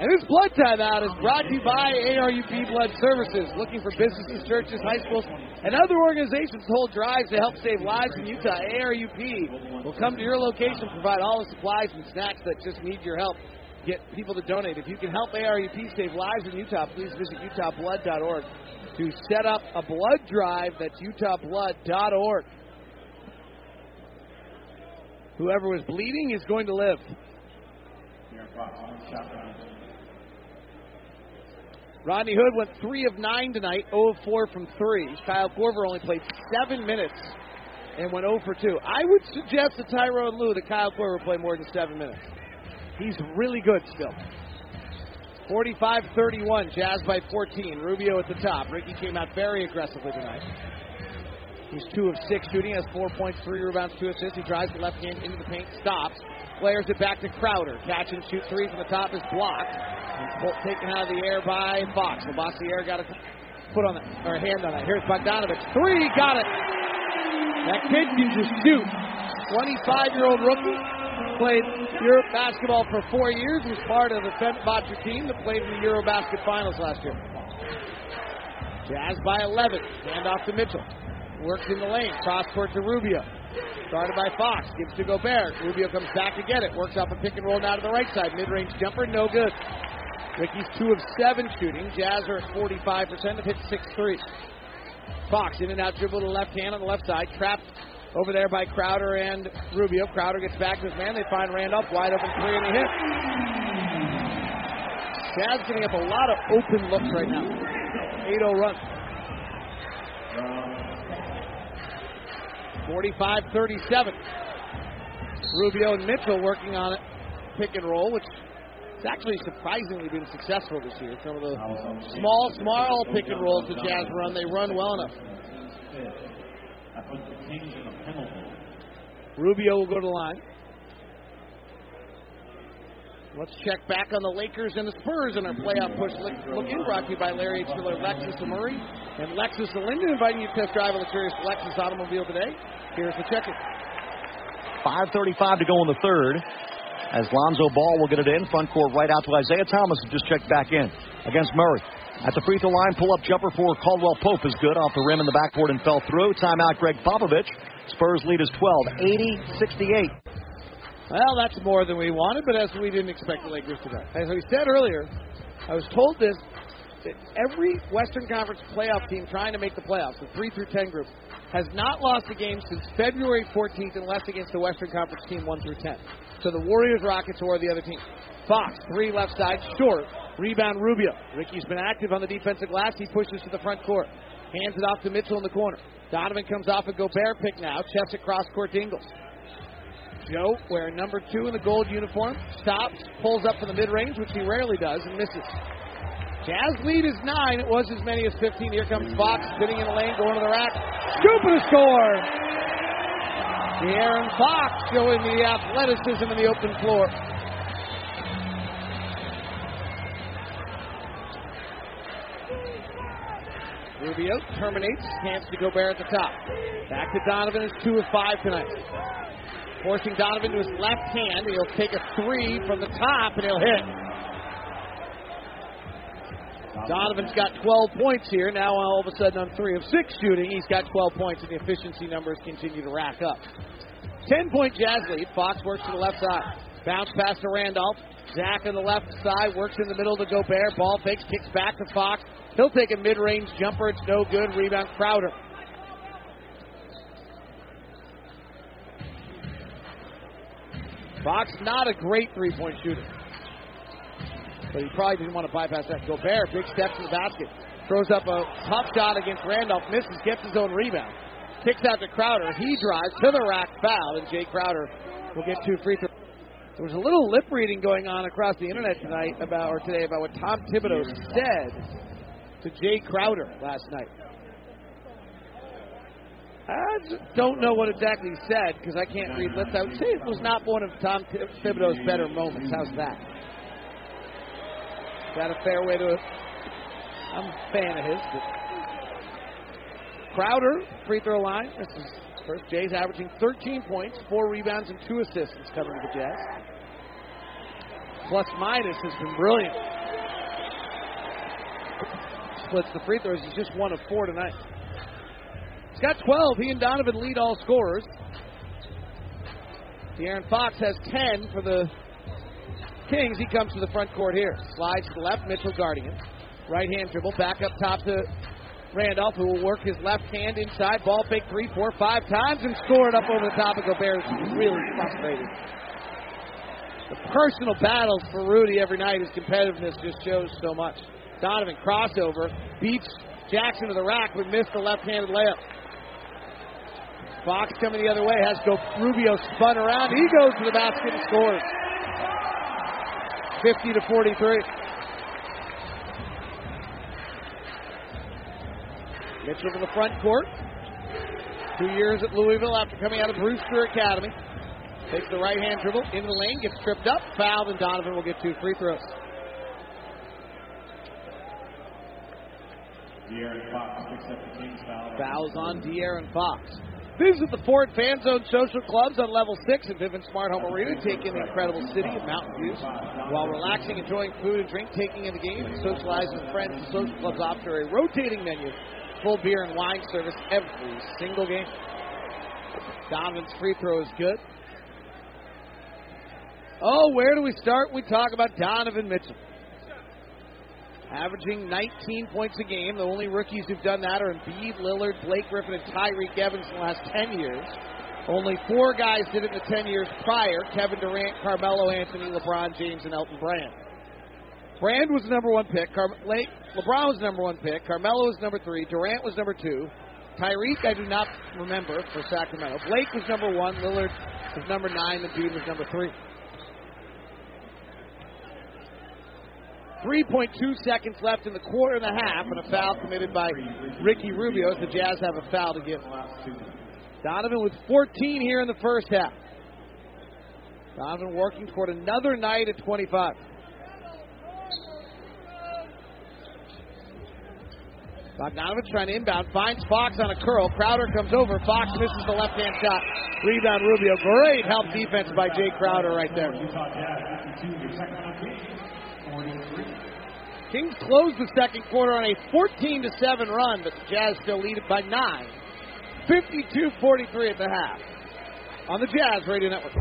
And this blood timeout is brought to you by ARUP Blood Services, looking for businesses, churches, high schools, and other organizations to hold drives to help save lives in Utah. ARUP will come to your location, provide all the supplies and snacks that just need your help. Get people to donate. If you can help ARUP save lives in Utah, please visit utahblood.org to set up a blood drive. That's utahblood.org. Whoever was bleeding is going to live. Rodney Hood went 3 of 9 tonight, 0 of 4 from 3. Kyle Korver only played 7 minutes and went 0 for 2. I would suggest to Tyronn Lue that Kyle Korver play more than 7 minutes. He's really good still. 45 31, Jazz by 14. Rubio at the top. Ricky came out very aggressively tonight. He's 2 of 6 shooting, has 4 points, 3 rebounds, 2 assists. He drives the left hand into the paint, stops, flares it back to Crowder. Catch and shoot 3 from the top is blocked. Taken out of the air by Fox. Labissière got a foot on that, or a hand on that. Here's Bogdanovich. Three, got it. That kid can just shoot. 25 year old rookie. Played Europe basketball for four years. Was part of the Fenerbahce team that played in the Eurobasket finals last year. Jazz by 11. Hand off to Mitchell. Works in the lane. Cross court to Rubio. Started by Fox. Gives to Gobert. Rubio comes back to get it. Works off a pick and roll now to the right side. Mid range jumper. No good. Ricky's 2 of 7 shooting. Jazz are at 45%. Have hit 6 threes. Fox in and out dribble to the left hand on the left side. Trapped over there by Crowder and Rubio. Crowder gets back to his man. They find Randolph. Wide open three and he hit. Jazz getting up a lot of open looks right now. 8 0 run. 45 37. Rubio and Mitchell working on it. Pick and roll, which has actually surprisingly been successful this year. Some of the small, small pick and rolls the Jazz run, they run well enough. Rubio will go to the line. Let's check back on the Lakers and the Spurs in our playoff push look, in brought to you by Larry H. Miller, Lexus of Murray, and Lexus of Lindon, inviting you to test drive a luxurious Lexus automobile today. Here's the check-in.
5.35 to go in the third. As Lonzo Ball will get it in. Front court right out to Isaiah Thomas who just checked back in against Murray. At the free throw line, pull up jumper for Caldwell Pope is good. Off the rim in the backboard and fell through. Timeout Gregg Popovich. Spurs lead is 12, 80 68.
Well, that's more than we wanted, but as we didn't expect the Lakers to do. As we said earlier, I was told this that every Western Conference playoff team trying to make the playoffs, the 3 through 10 group, has not lost a game since February 14th unless against the Western Conference team 1 through 10. So the Warriors, Rockets, or the other team. Fox, three left side, short. Rebound Rubio. Ricky's been active on the defensive glass. He pushes to the front court. Hands it off to Mitchell in the corner. Donovan comes off a Gobert pick now. Chest it cross court Ingles. Joe, wearing number two in the gold uniform, stops, pulls up from the mid range, which he rarely does, and misses. Jazz lead is nine. It was as many as 15. Here comes Fox, sitting in the lane, going to the rack. Scoop and a score! De'Aaron Fox showing the athleticism in the open floor. Rubio terminates, hands to Gobert at the top. Back to Donovan, is two of five tonight forcing Donovan to his left hand. He'll take a three from the top and he'll hit. Donovan's got 12 points here. Now all of a sudden on three of six shooting, he's got 12 points, and the efficiency numbers continue to rack up. 10 point Jazz lead. Fox works to the left side. Bounce pass to Randolph. Zach on the left side works in the middle to Gobert. Ball fakes, kicks back to Fox. He'll take a mid range jumper. It's no good. Rebound Crowder. Fox not a great three point shooter. But he probably didn't want to bypass that. Gobert, big steps in the basket. Throws up a tough shot against Randolph, misses, gets his own rebound. Kicks out to Crowder. He drives to the rack, foul, and Jae Crowder will get two free throws. There was a little lip reading going on across the internet tonight about or today about what Tom Thibodeau said to Jae Crowder last night. I don't know what exactly he said because I can't read lips. I would say it was not one of Tom Thibodeau's better moments. How's that? That a fair way to? I'm a fan of his. But Crowder free throw line. This is first. Jae's averaging 13 points, four rebounds, and two assists coming to the Jazz. Plus minus has been brilliant. Splits the free throws. He's just one of four tonight. He's got 12. He and Donovan lead all scorers. De'Aaron Fox has 10 for the Kings. He comes to the front court here. Slides to the left. Mitchell guarding him. Right hand dribble. Back up top to Randolph, who will work his left hand inside. Ball fake three, four, five times and score it up over the top of Gobert. Really frustrated. The personal battles for Rudy every night, his competitiveness just shows so much. Donovan crossover, beats Jackson to the rack, but missed the left-handed layup. Fox coming the other way, has go Rubio spun around. He goes to the basket and scores. 50 to 43. Mitchell to the front court. Two years at Louisville after coming out of Brewster Academy. Takes the right hand dribble into the lane, gets tripped up, fouled, and Donovan will get two free throws.
De'Aaron Fox picks up the Kings foul.
Fouls on De'Aaron Fox. Visit the Ford Fan Zone Social Clubs on level six at Vivint Smart Home Arena. Take in the incredible city of Mountain Views while relaxing, enjoying food and drink, taking in the game, and socializing with friends. The social clubs offer a rotating menu, full beer and wine service every single game. Donovan's free throw is good. Oh, where do we start? We talk about Donovan Mitchell. Averaging 19 points a game. The only rookies who've done that are Embiid, Lillard, Blake Griffin, and Tyreke Evans in the last 10 years. Only four guys did it in the 10 years prior Kevin Durant, Carmelo Anthony, LeBron James, and Elton Brand. Brand was the number one pick. Car- Le- LeBron was the number one pick. Carmelo was number three. Durant was number two. Tyreke, I do not remember for Sacramento. Blake was number one. Lillard was number nine. Embiid was number three. 3.2 seconds left in the quarter and a half, and a foul committed by Ricky Rubio. The Jazz have a foul to give. Donovan with 14 here in the first half. Donovan working toward another night at 25. Bogdanovich trying to inbound, finds Fox on a curl. Crowder comes over. Fox misses the left hand shot. Rebound Rubio. Great help defense by Jae Crowder right there. Kings close the second quarter on a 14 to 7 run, but the Jazz still lead it by 9. 52 43 at the half. On the Jazz Radio Network.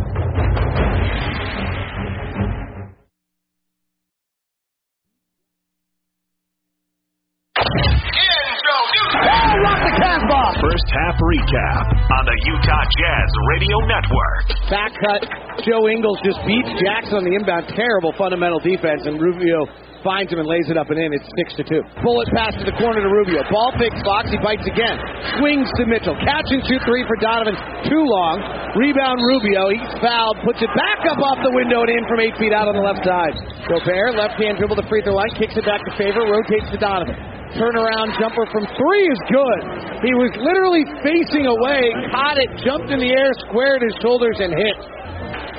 First half recap on the Utah Jazz Radio Network.
Back cut. Joe Ingles just beats Jackson on the inbound. Terrible fundamental defense, and Rubio finds him and lays it up and in. It's six to two. Bullet it past to the corner to Rubio. Ball fakes Fox. He bites again. Swings to Mitchell. Catch and shoot three for Donovan. Too long. Rebound Rubio. He's fouled. Puts it back up off the window and in from eight feet out on the left side. Gobert left hand dribble the free throw line. Kicks it back to favor. Rotates to Donovan. Turnaround jumper from three is good. He was literally facing away, caught it, jumped in the air, squared his shoulders, and hit.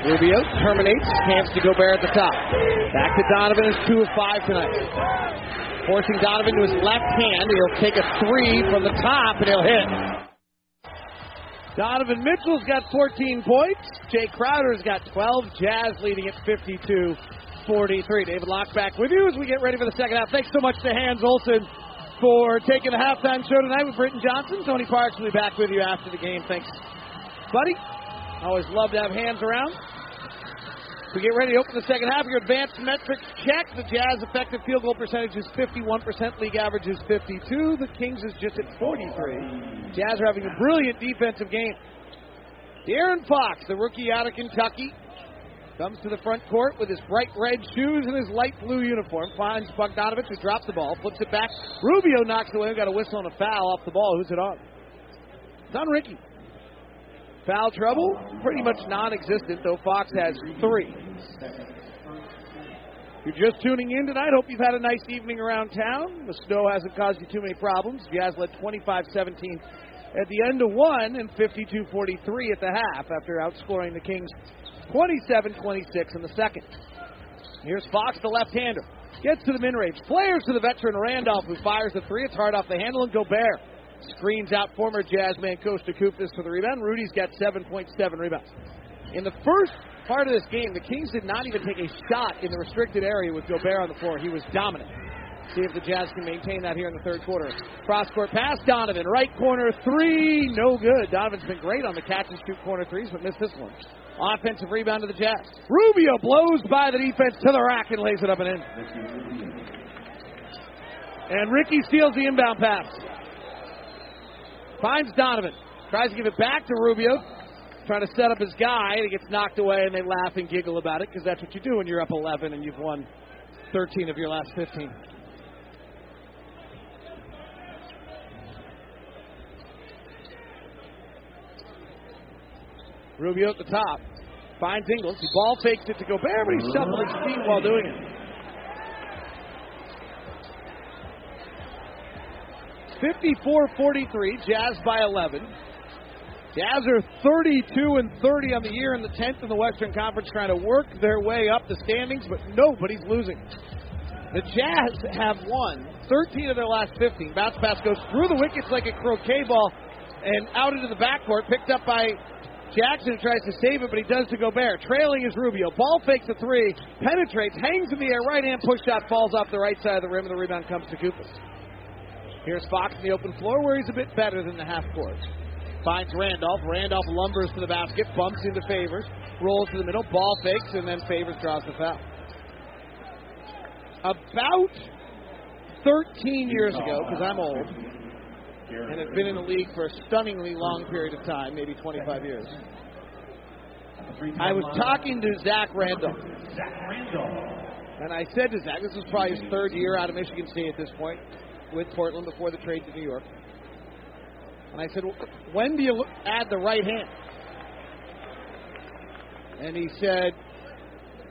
Rubio terminates, hands to Gobert at the top. Back to Donovan is two of five tonight. Forcing Donovan to his left hand. He'll take a three from the top and he'll hit. Donovan Mitchell's got 14 points. Jae Crowder's got 12. Jazz leading at 52 43. David Locke back with you as we get ready for the second half. Thanks so much to Hans Olsen for taking the halftime show tonight with Britton Johnson. Tony Parks will be back with you after the game. Thanks, buddy. Always love to have hands around. We get ready to open the second half. Your advanced metrics check. The Jazz effective field goal percentage is 51%. League average is 52. The Kings is just at 43. Jazz are having a brilliant defensive game. De'Aaron Fox, the rookie out of Kentucky, comes to the front court with his bright red shoes and his light blue uniform. Finds Bogdanovich, who drops the ball, flips it back. Rubio knocks it away. Got a whistle and a foul off the ball. Who's it on? It's on Ricky. Foul trouble, pretty much non existent, though Fox has three. If you're just tuning in tonight, hope you've had a nice evening around town. The snow hasn't caused you too many problems. Jazz led 25 17 at the end of one and 52 43 at the half after outscoring the Kings 27 26 in the second. Here's Fox, the left hander. Gets to the min range. Flares to the veteran Randolph, who fires the three. It's hard off the handle, and Gobert screens out former Jazz man Kosta Koufos for the rebound. Rudy's got 7.7 rebounds. In the first part of this game, the Kings did not even take a shot in the restricted area with Gobert on the floor. He was dominant. See if the Jazz can maintain that here in the third quarter. Cross court pass, Donovan. Right corner three, no good. Donovan's been great on the catch and shoot corner threes, but missed this one. Offensive rebound to the Jazz. Rubio blows by the defense to the rack and lays it up and in. And Ricky steals the inbound pass. Finds Donovan. Tries to give it back to Rubio. Trying to set up his guy, and he gets knocked away, and they laugh and giggle about it because that's what you do when you're up 11 and you've won 13 of your last 15. Rubio at the top. Finds Ingles. He ball fakes it to Gobert, but he shuffles his feet while doing it. 54-43, Jazz by 11. Jazz are 32 and 30 on the year in the 10th in the Western Conference, trying to work their way up the standings, but nobody's losing. The Jazz have won 13 of their last 15. Bounce pass goes through the wickets like a croquet ball and out into the backcourt, picked up by Jackson tries to save it, but he does to Gobert. Trailing is Rubio. Ball fakes a three, penetrates, hangs in the air, right hand push shot, falls off the right side of the rim, and the rebound comes to Koufos. Here's Fox in the open floor where he's a bit better than the half court. Finds Randolph. Randolph lumbers to the basket, bumps into Favors, rolls to the middle, ball fakes, and then Favors draws the foul. About 13 years ago, because I'm old, and have been in the league for a stunningly long period of time, maybe 25 years. I was talking to Zach Randolph. Zach Randolph. And I said to Zach, this was probably his third year out of Michigan State at this point with Portland before the trade to New York. And I said, when do you add the right hand? And he said,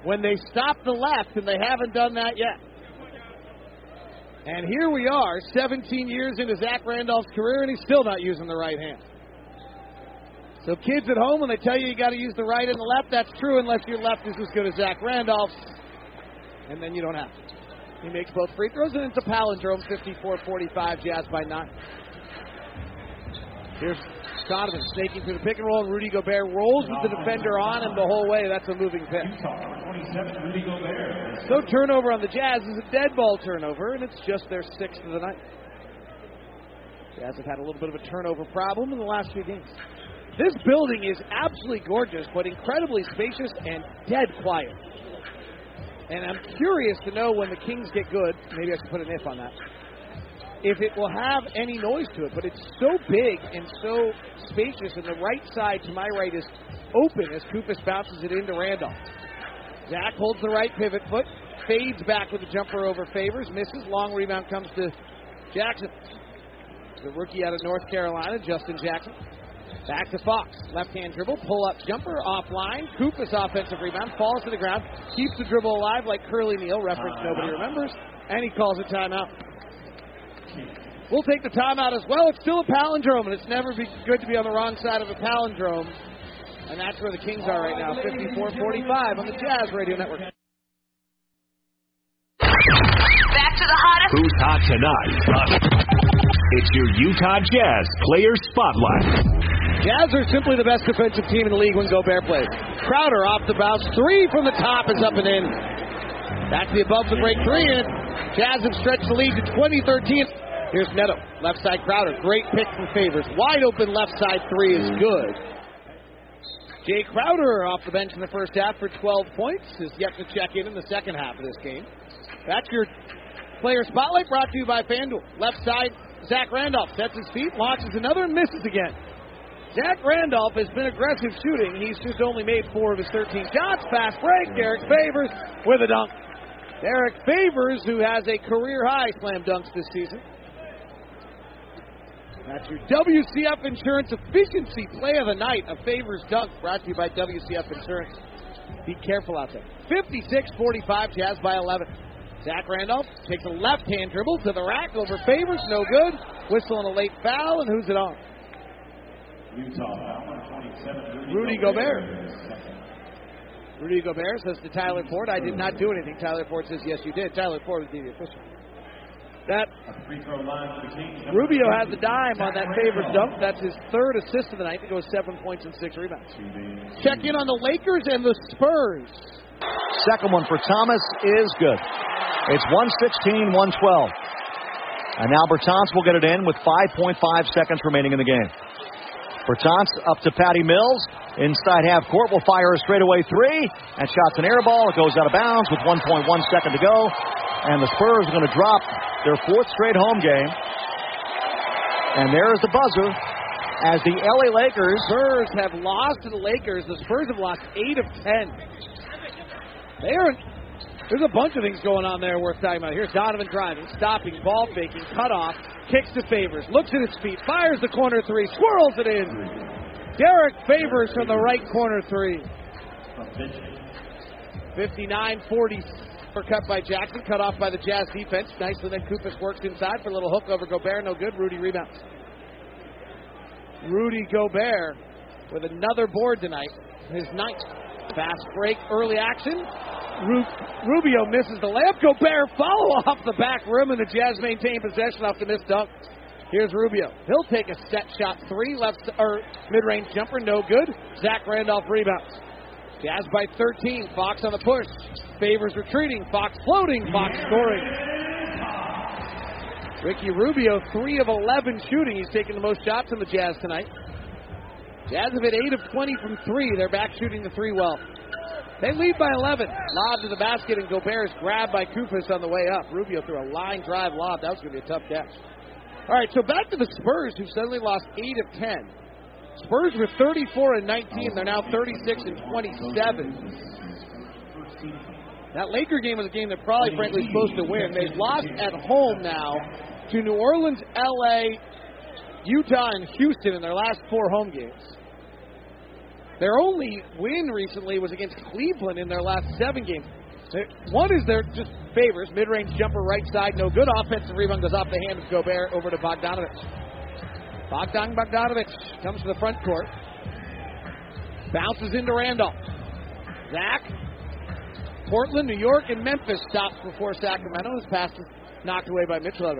when they stop the left, and they haven't done that yet. And here we are, 17 years into Zach Randolph's career, and he's still not using the right hand. So kids at home, when they tell you you got to use the right and the left, that's true unless your left is as good as Zach Randolph's, and then you don't have to. He makes both free throws, and it's a palindrome, 54-45, Jazz by nine. Here's Donovan snaking through the pick and roll, and Rudy Gobert rolls with the defender on him the whole way. That's a moving pick. So turnover on the Jazz is a dead ball turnover, and it's just their sixth of the night. Jazz have had a little bit of a turnover problem in the last few games. This building is absolutely gorgeous, but incredibly spacious and dead quiet. And I'm curious to know when the Kings get good. Maybe I should put an if on that. If it will have any noise to it, but it's so big and so spacious, and the right side to my right is open as Koufos bounces it into Randolph. Zach holds the right pivot foot, fades back with a jumper over favors, misses. Long rebound comes to Jackson. The rookie out of North Carolina, Justin Jackson. Back to Fox. Left hand dribble, pull up jumper, offline. Koufos offensive rebound, falls to the ground, keeps the dribble alive like Curly Neal, reference uh-huh. nobody remembers, and he calls a timeout. We'll take the timeout as well. It's still a palindrome, and it's never be good to be on the wrong side of a palindrome. And that's where the Kings are right now, 54-45 on the Jazz Radio Network.
Back to the hottest.
Who's hot tonight? It's your Utah Jazz Player Spotlight.
Jazz are simply the best defensive team in the league when Gobert plays. Crowder off the bounce, three from the top is up and in. That's the above the break three, in. Jazz have stretched the lead to 2013. Here's Neto, left side Crowder, great pick from Favors. Wide open left side three is good. Jae Crowder off the bench in the first half for 12 points is yet to check in in the second half of this game. That's your player spotlight brought to you by FanDuel. Left side, Zach Randolph sets his feet, launches another, and misses again. Zach Randolph has been aggressive shooting. He's just only made four of his 13 shots. Fast break. Derrick Favors with a dunk. Derrick Favors, who has a career high slam dunks this season. That's your WCF Insurance Efficiency Play of the Night. A Favors dunk brought to you by WCF Insurance. Be careful out there. 56 45, Jazz by 11. Zach Randolph takes a left hand dribble to the rack over Favors. No good. Whistle on a late foul, and who's it on? Rudy Gobert. Rudy Gobert says to Tyler Ford, I did not do anything. Tyler Ford says, yes, you did. Tyler Ford would be the official. That Rubio has the dime on that favorite dunk. That's his third assist of the night. He goes seven points and six rebounds. Check in on the Lakers and the Spurs.
Second one for Thomas is good. It's 116 112. And now Bertans will get it in with 5.5 seconds remaining in the game. Bertans up to Patty Mills. Inside half court will fire a straightaway three. And shots an air ball. It goes out of bounds with 1.1 second to go. And the Spurs are going to drop their fourth straight home game. And there is the buzzer as the LA Lakers.
Spurs have lost to the Lakers. The Spurs have lost eight of ten. They are. There's a bunch of things going on there worth talking about. Here's Donovan driving, stopping, ball faking, cut off, kicks to Favors, looks at his feet, fires the corner three, swirls it in. Derrick Favors from the right corner three. 59 40 cut by Jackson, cut off by the Jazz defense. Nicely then Koufos works inside for a little hook over Gobert, no good. Rudy rebounds. Rudy Gobert with another board tonight, his ninth. Fast break, early action. Ru- Rubio misses the layup. Gobert follow off the back rim, and the Jazz maintain possession the missed dunk. Here's Rubio. He'll take a set shot three, left or mid-range jumper, no good. Zach Randolph rebounds. Jazz by 13. Fox on the push. Favors retreating. Fox floating. Fox scoring. Ricky Rubio, 3 of 11 shooting. He's taking the most shots in the Jazz tonight. Jazz have hit 8 of 20 from 3. They're back shooting the 3 well. They lead by 11. Lob to the basket, and Gobert is grabbed by Koufos on the way up. Rubio threw a line drive lob. That was going to be a tough catch. All right, so back to the Spurs, who suddenly lost 8 of 10. Spurs were 34 and 19. They're now 36 and 27. That Laker game was a game they're probably, frankly, supposed to win. They've lost at home now to New Orleans, LA, Utah, and Houston in their last four home games. Their only win recently was against Cleveland in their last seven games. One is their just favors, mid-range jumper right side, no good. Offensive rebound goes off the hand of Gobert over to Bogdanovich. Bogdan Bogdanovich comes to the front court. Bounces into Randolph. Zach. Portland, New York, and Memphis stops before Sacramento. His pass is knocked away by Mitchell.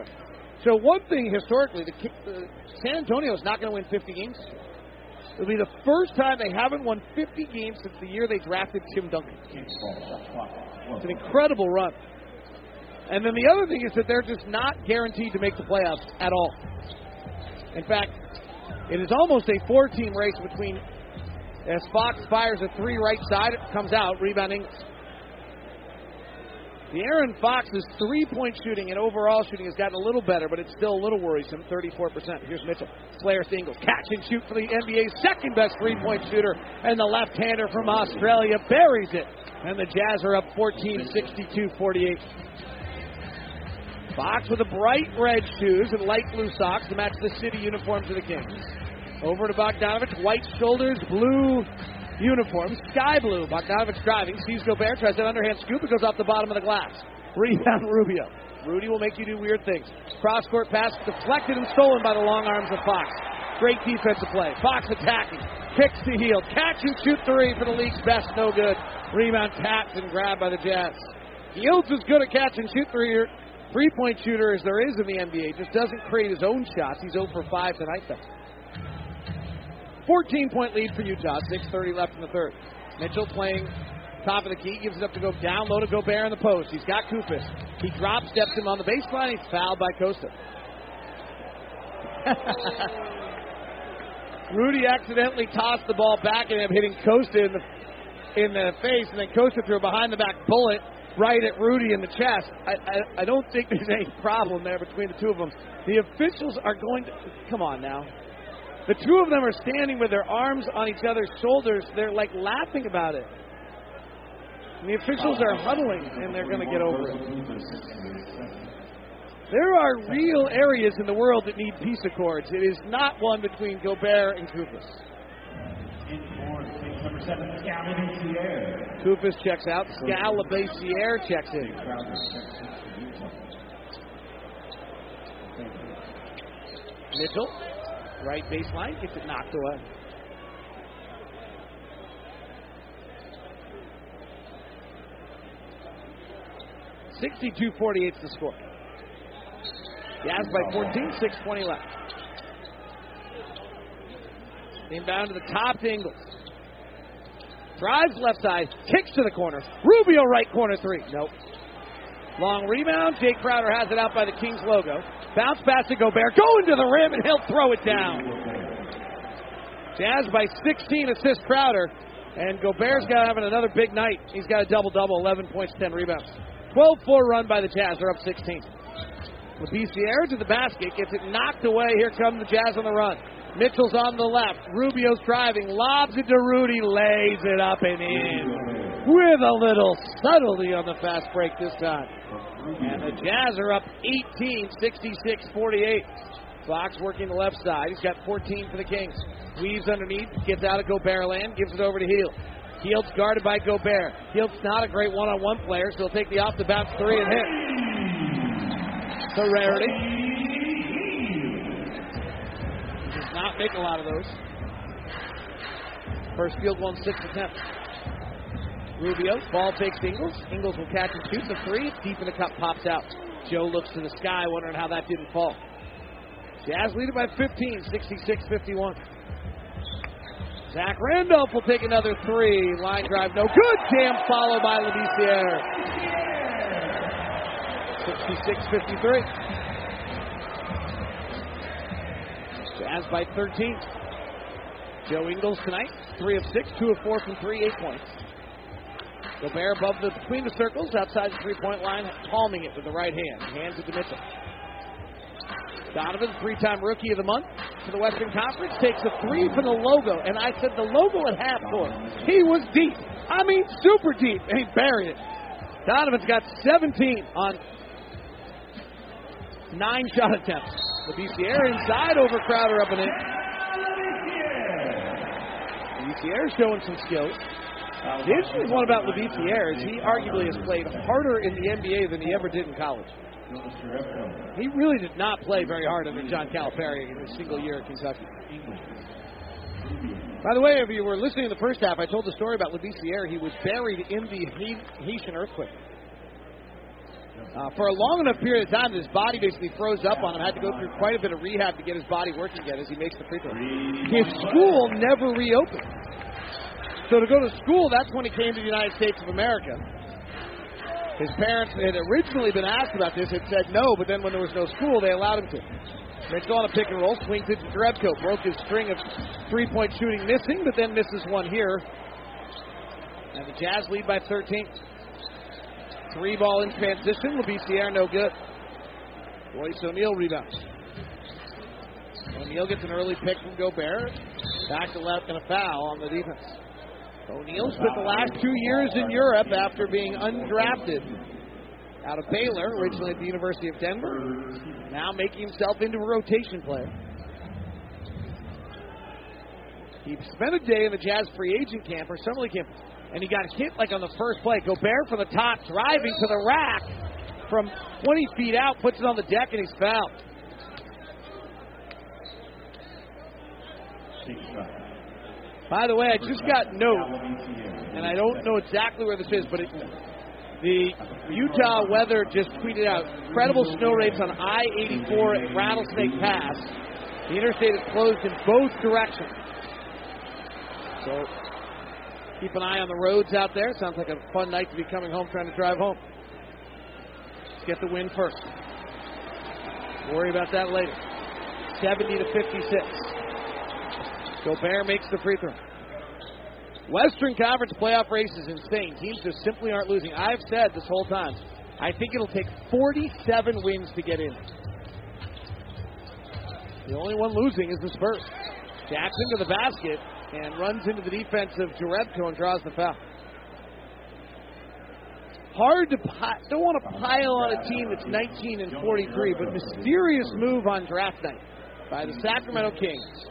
So one thing historically, the, San Antonio is not going to win 50 games. It'll be the first time they haven't won 50 games since the year they drafted Tim Duncan. It's an incredible run. And then the other thing is that they're just not guaranteed to make the playoffs at all. In fact, it is almost a four-team race between as Fox fires a three right side, it comes out, rebounding. De'Aaron Fox's three-point shooting and overall shooting has gotten a little better, but it's still a little worrisome, 34%. Here's Mitchell. Slayer singles. Catch and shoot for the NBA's second best three-point shooter, and the left-hander from Australia buries it. And the Jazz are up 14, 62, 48. Fox with the bright red shoes and light blue socks to match the city uniforms of the Kings. Over to Bogdanovich, white shoulders, blue uniform, sky blue. Bogdanovich driving, sees Gobert, tries an underhand scoop, it goes off the bottom of the glass. Rebound Rubio. Rudy will make you do weird things. Cross court pass deflected and stolen by the long arms of Fox. Great defensive play. Fox attacking. Kicks to Hield. Catch and shoot three for the league's best. No good. Rebound tapped and grabbed by the Jazz. Fields is good at catch and shoot three. Three point shooter as there is in the NBA. Just doesn't create his own shots. He's 0 for 5 tonight, though. 14 point lead for Utah. 6.30 left in the third. Mitchell playing top of the key, gives it up to go down low to Gobert in the post. He's got Koufos. He drop steps him on the baseline. He's fouled by Kosta. <laughs> Rudy accidentally tossed the ball back and him, hitting Kosta in the in the face, and then Kosta threw a behind the back bullet right at Rudy in the chest. I, I, I don't think there's any problem there between the two of them. The officials are going to come on now. The two of them are standing with their arms on each other's shoulders. They're like laughing about it. And the officials are huddling, and they're going to get over it. There are real areas in the world that need peace accords. It is not one between Gobert and
seven, Skal
Labissière. Checks out. Skal Labissière checks in. Mitchell, right baseline, gets it knocked away. Sixty-two forty-eight is the score. Jazz by 14, 6.20 left. Inbound to the top to Ingles. Drives left side, kicks to the corner. Rubio right corner three. Nope. Long rebound. Jae Crowder has it out by the Kings logo. Bounce pass to Gobert. Going to the rim and he'll throw it down. Jazz by 16 assists Crowder. And Gobert's got having another big night. He's got a double double, 11 points, 10 rebounds. 12 4 run by the Jazz. They're up 16. Labissiere to the basket, gets it knocked away. Here come the Jazz on the run. Mitchell's on the left. Rubio's driving, lobs it to Rudy, lays it up and in with a little subtlety on the fast break this time. And the Jazz are up 18, 66 48. Fox working the left side. He's got 14 for the Kings. Weaves underneath, gets out of Gobert land, gives it over to Hield. Hield's guarded by Gobert. Hield's not a great one on one player, so he'll take the off the bounce three and hit. It's a rarity. Does not make a lot of those. First field goal in six attempts. Rubio, ball takes Ingles. Ingles will catch and shoot the three. Deep in the cup, pops out. Joe looks to the sky, wondering how that didn't fall. Jazz lead it by 15, 66 51. Zach Randolph will take another three. Line drive, no good. Jam follow by Labissiere. 66 53. Jazz by 13. Joe Ingles tonight, 3 of 6, 2 of 4 from 3, 8 points. Gobert above the between the circles, outside the three point line, palming it with the right hand. Hands it to Mitchell. Donovan, three time rookie of the month for the Western Conference, takes a three from the logo. And I said the logo at half court. He was deep. I mean, super deep. And he buried it. Donovan's got 17 on nine shot attempts. Labissiere inside over Crowder up and in. Labissiere showing some skills. The interesting one about Labissiere is he arguably has played harder in the NBA than he ever did in college. He really did not play very hard under John Calipari in his single year at Kentucky. By the way, if you were listening to the first half, I told the story about Labissiere. He was buried in the Haitian earthquake. Uh, for a long enough period of time, his body basically froze up on him. Had to go through quite a bit of rehab to get his body working again as he makes the free throw. His school never reopened. So to go to school, that's when he came to the United States of America. His parents had originally been asked about this, had said no, but then when there was no school, they allowed him to. Mitchell on a pick and roll, swings it to Jerebko. Broke his string of three point shooting missing, but then misses one here. And the Jazz lead by 13. Three ball in transition. Labissière no good. Royce O'Neale rebounds. O'Neale gets an early pick from Gobert. Back to left and a foul on the defense. O'Neale spent the last two years in Europe after being undrafted out of Baylor, originally at the University of Denver, now making himself into a rotation player. He spent a day in the Jazz free agent camp or summer league camp, and he got hit like on the first play. Gobert from the top, driving to the rack from 20 feet out, puts it on the deck, and he's fouled. By the way, I just got note, and I don't know exactly where this is, but it, the Utah weather just tweeted out incredible snow rates on I-84 at Rattlesnake Pass. The interstate is closed in both directions. So keep an eye on the roads out there. Sounds like a fun night to be coming home trying to drive home. Let's get the win first. Worry about that later. 70 to 56. Gobert makes the free throw. Western Conference playoff race is insane. Teams just simply aren't losing. I've said this whole time, I think it'll take 47 wins to get in. The only one losing is the Spurs. Jackson to the basket and runs into the defense of Jerebko and draws the foul. Hard to pi- don't want to pile on a team that's 19 and 43, but mysterious move on draft night by the Sacramento Kings.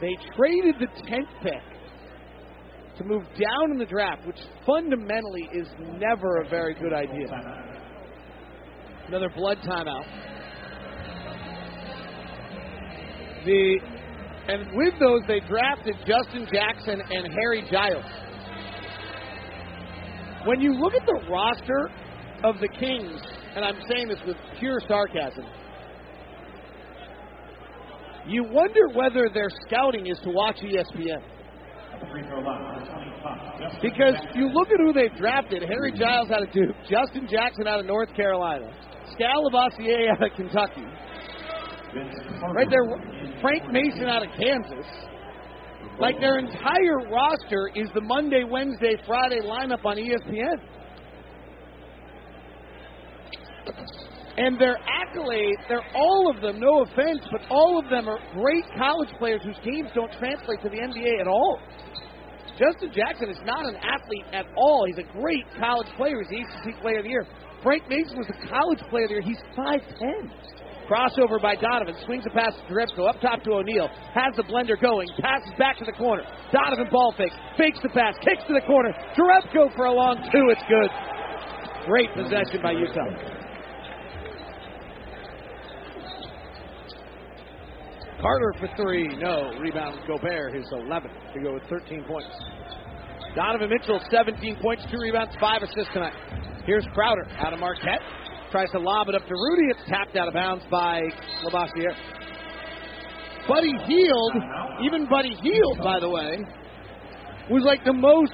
They traded the 10th pick to move down in the draft, which fundamentally is never a very good idea. Another blood timeout. The and with those they drafted Justin Jackson and Harry Giles. When you look at the roster of the Kings, and I'm saying this with pure sarcasm, you wonder whether their scouting is to watch ESPN. Because you look at who they've drafted Harry Giles out of Duke, Justin Jackson out of North Carolina, Skal Labissière out of Kentucky. Right there, Frank Mason out of Kansas. Like their entire roster is the Monday, Wednesday, Friday lineup on ESPN. And their accolades, they're all of them, no offense, but all of them are great college players whose games don't translate to the NBA at all. Justin Jackson is not an athlete at all. He's a great college player. He's the ACC Player of the Year. Frank Mason was a college player of the year. He's 5'10. Crossover by Donovan. Swings a pass to Jerebko. Up top to O'Neale. Has the blender going. Passes back to the corner. Donovan ball fake. Fakes the pass. Kicks to the corner. Jerebko for a long two. It's good. Great possession by Utah. Carter for three. No. Rebound Gobert, his 11th to go with 13 points. Donovan Mitchell, 17 points, two rebounds, five assists tonight. Here's Crowder out of Marquette. Tries to lob it up to Rudy. It's tapped out of bounds by Labissière. Buddy Hield, even Buddy Hield, by the way, was like the most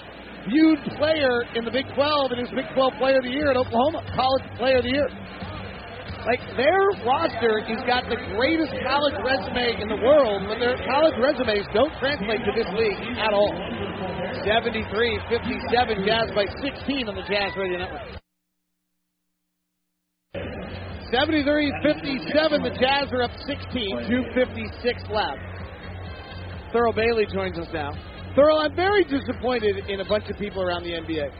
viewed player in the Big 12 and his Big 12 Player of the Year at Oklahoma, College Player of the Year. Like their roster has got the greatest college resume in the world, but their college resumes don't translate to this league at all. 73-57, Jazz by 16 on the Jazz Radio Network. 73-57, the Jazz are up 16, 2.56 left. Thurl Bailey joins us now. Thurl, I'm very disappointed in a bunch of people around the NBA.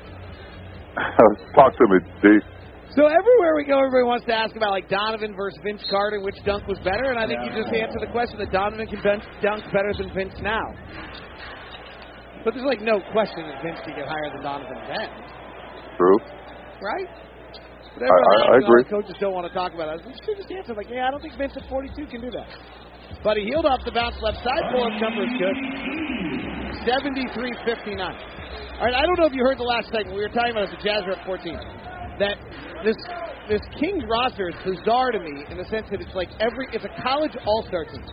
<laughs>
Talk to me, D.
So everywhere we go, everybody wants to ask about like Donovan versus Vince Carter, which dunk was better, and I think you just answered the question that Donovan can dunk better than Vince now. But there's like no question that Vince can get higher than Donovan then.
True.
Right? But
I, I, I agree.
coaches don't want to talk about it. You should just answer like, yeah, I don't think Vince at 42 can do that. Buddy Hield off the bounce left side. Pull-up jumper is good. 73-59. All right, I don't know if you heard the last segment. We were talking about the Jazz are at 14. That this this Kings roster is bizarre to me in the sense that it's like every it's a college all-star team.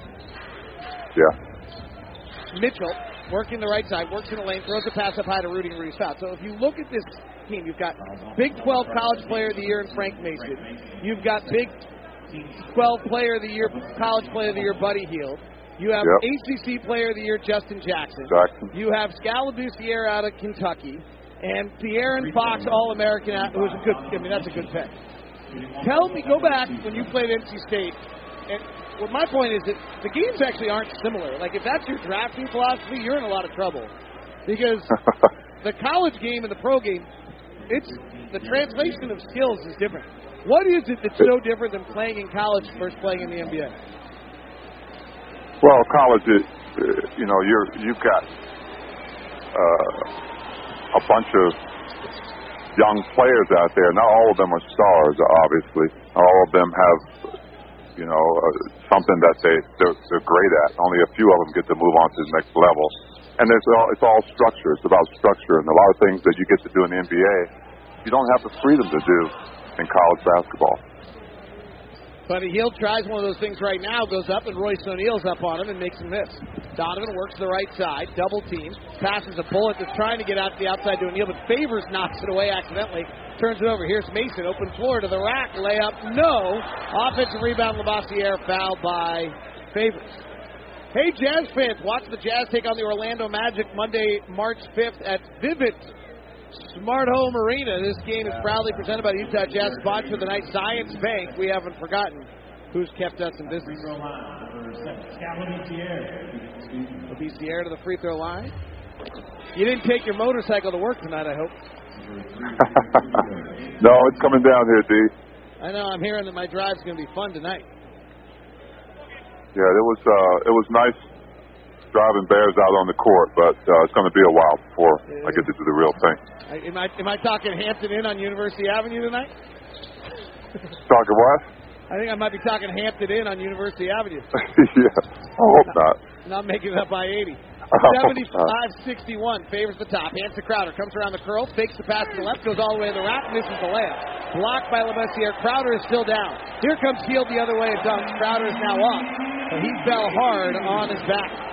Yeah.
Mitchell working the right side, works in the lane, throws a pass up high to Rudy, and Rudy's foul. So if you look at this team, you've got Big 12 College Player of the Year in Frank Mason. You've got Big 12 Player of the Year, College Player of the Year, Buddy Hield. You have
Yep.
ACC Player of the Year, Justin Jackson.
Jackson.
You have Skal Labissière out of Kentucky, and De'Aaron Fox, All-American, out- who's a good. I mean, that's a good pick. Tell me, go back when you played NC State. And well, my point is that the games actually aren't similar. Like if that's your drafting philosophy, you're in a lot of trouble because <laughs> the college game and the pro game, it's the translation of skills is different. What is it that's so different than playing in college versus playing in the NBA?
Well, college is, uh, you know, you're you've got uh, a bunch of young players out there. Not all of them are stars, obviously. All of them have, you know, uh, something that they they're, they're great at. Only a few of them get to move on to the next level. And it's all it's all structure. It's about structure, and a lot of things that you get to do in the NBA, you don't have the freedom to do in college basketball.
Buddy Hield tries one of those things right now, goes up, and Royce O'Neale's up on him and makes him miss. Donovan works the right side, double team, passes a bullet that's trying to get out to the outside to O'Neale, but Favors knocks it away accidentally, turns it over. Here's Mason, open floor to the rack, layup, no. Offensive rebound, Labissière, foul by Favors. Hey, Jazz fans, watch the Jazz take on the Orlando Magic Monday, March 5th at Vivint Smart Home Arena. This game is proudly presented by the Utah Jazz, sponsor of the night, Zions Bank. We haven't forgotten who's kept us in business. Labissière to the free throw line. You didn't take your motorcycle to work tonight, I hope. <laughs>
no, it's coming down here, D.
I know. I'm hearing that my drive's going to be fun tonight.
Yeah, it was uh, it was nice driving Bears out on the court, but uh, it's going to be a while before I get to do the real thing.
Am I am I talking Hampton Inn on University Avenue tonight? <laughs>
Talking what?
I think I might be talking Hampton Inn on University Avenue. <laughs>
yeah, I hope not.
Not making it up by 80. <laughs>
Oh,
75-61 Favors the top. Hands to Crowder. Comes around the curl. Fakes the pass to the left. Goes all the way to the rack. Misses the layup. Blocked by Labissière. Crowder is still down. Here comes Hield the other way and dunks. Crowder is now up. But he fell hard on his back.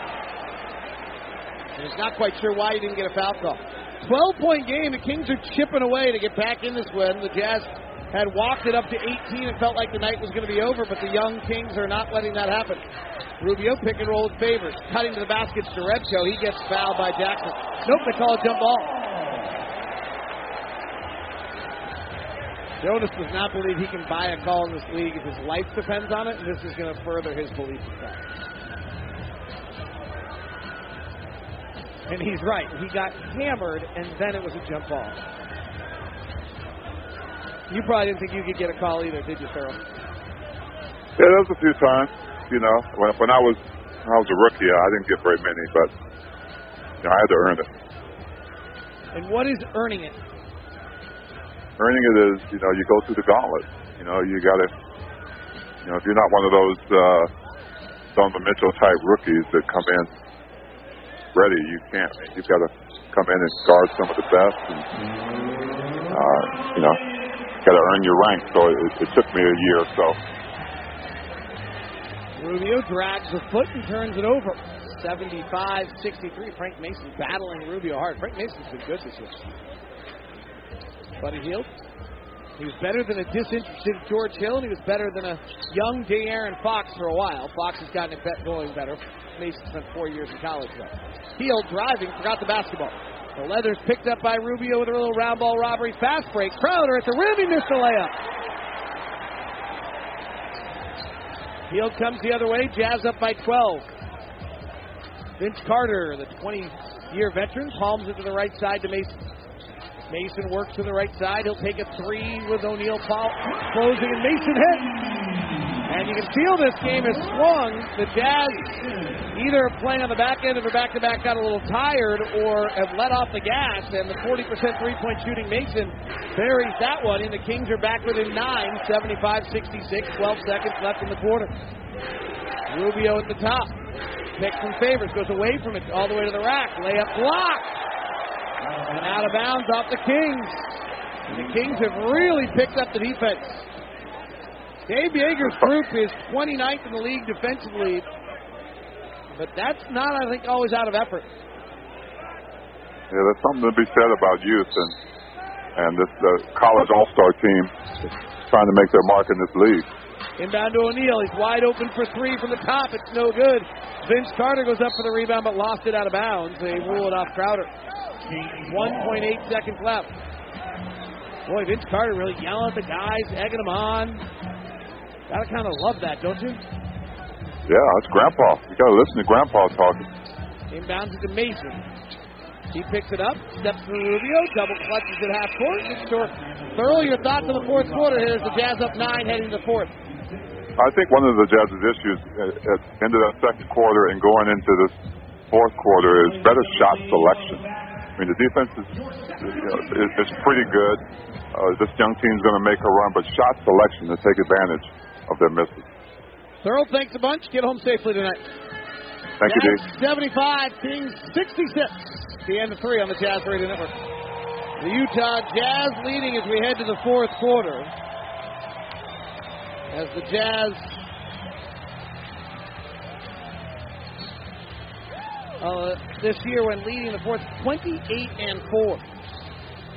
And he's not quite sure why he didn't get a foul call. 12-point game. The Kings are chipping away to get back in this win. The Jazz had walked it up to 18 and felt like the night was going to be over, but the young Kings are not letting that happen. Rubio pick and roll with Favors. Cutting to the basket to Jerebko. He gets fouled by Jackson. Nope, they call a jump ball. Jonas does not believe he can buy a call in this league if his life depends on it, and this is going to further his belief in that. <laughs> And he's right. He got hammered, and then it was a jump ball. You probably didn't think you could get a call either, did you, Thurl?
Yeah, there was a few times. You know, when when I was when I was a rookie, I didn't get very many, but you know, I had to earn it.
And what is earning it?
Earning it is, you know, you go through the gauntlet. You know, you got to, you know, if you're not one of those uh, Donovan Mitchell type rookies that come in ready, you can't. You've got to come in and guard some of the best, and uh, you know, got to earn your rank. So it, it took me a year or so.
Rubio drags the foot and turns it over. 75-63. Frank Mason battling Rubio hard. Frank Mason's been good this year. Buddy Hield. He was better than a disinterested George Hill, and he was better than a young De'Aaron Fox for a while. Fox has gotten it going better. Mason spent four years in college, though. Hield driving, forgot the basketball. The Leathers picked up by Rubio with a little round ball robbery. Fast break. Crowder at the rim. He missed the layup. Hield comes the other way. Jazz up by 12. Vince Carter, the 20 year veteran, palms it to the right side to Mason. Mason works to the right side. He'll take a three with O'Neale closing, and Mason hit. And you can feel this game has swung. The Jazz either playing on the back end of their back to back got a little tired or have let off the gas. And the 40% three point shooting Mason buries that one. And the Kings are back within nine, 75 66, 12 seconds left in the quarter. Rubio at the top. pick from Favors, goes away from it all the way to the rack. Layup blocked. And out of bounds off the Kings. And the Kings have really picked up the defense. Dave Joerger's group is 29th in the league defensively, but that's not, I think, always out of effort.
Yeah, there's something to be said about youth and and this uh, college all-star team trying to make their mark in this league.
Inbound to O'Neale. He's wide open for three from the top. It's no good. Vince Carter goes up for the rebound, but lost it out of bounds. They rule it off Crowder. 1.8 seconds left. Boy, Vince Carter really yelling at the guys, egging them on. Gotta kind of love that, don't you?
Yeah, that's Grandpa. You gotta listen to Grandpa talking.
Inbounds it to Mason. He picks it up, steps through Rubio, double clutches at half court. Sure. Thurl Bailey, your thoughts on the fourth quarter here as the Jazz up nine heading to the fourth.
I think one of the Jazz's issues at, the end of that second quarter and going into this fourth quarter is better shot selection. I mean, the defense is, you know, is, is pretty good. Uh, this young team's going to make a run, but shot selection to take advantage of their misses.
Thurl, thanks a bunch. Get home safely tonight.
Thank you,
Jazz
Dave.
75, Kings 66. The end of three on the Jazz Radio Network. The Utah Jazz leading as we head to the fourth quarter. As the Jazz uh, this year when leading the fourth 28 and 4.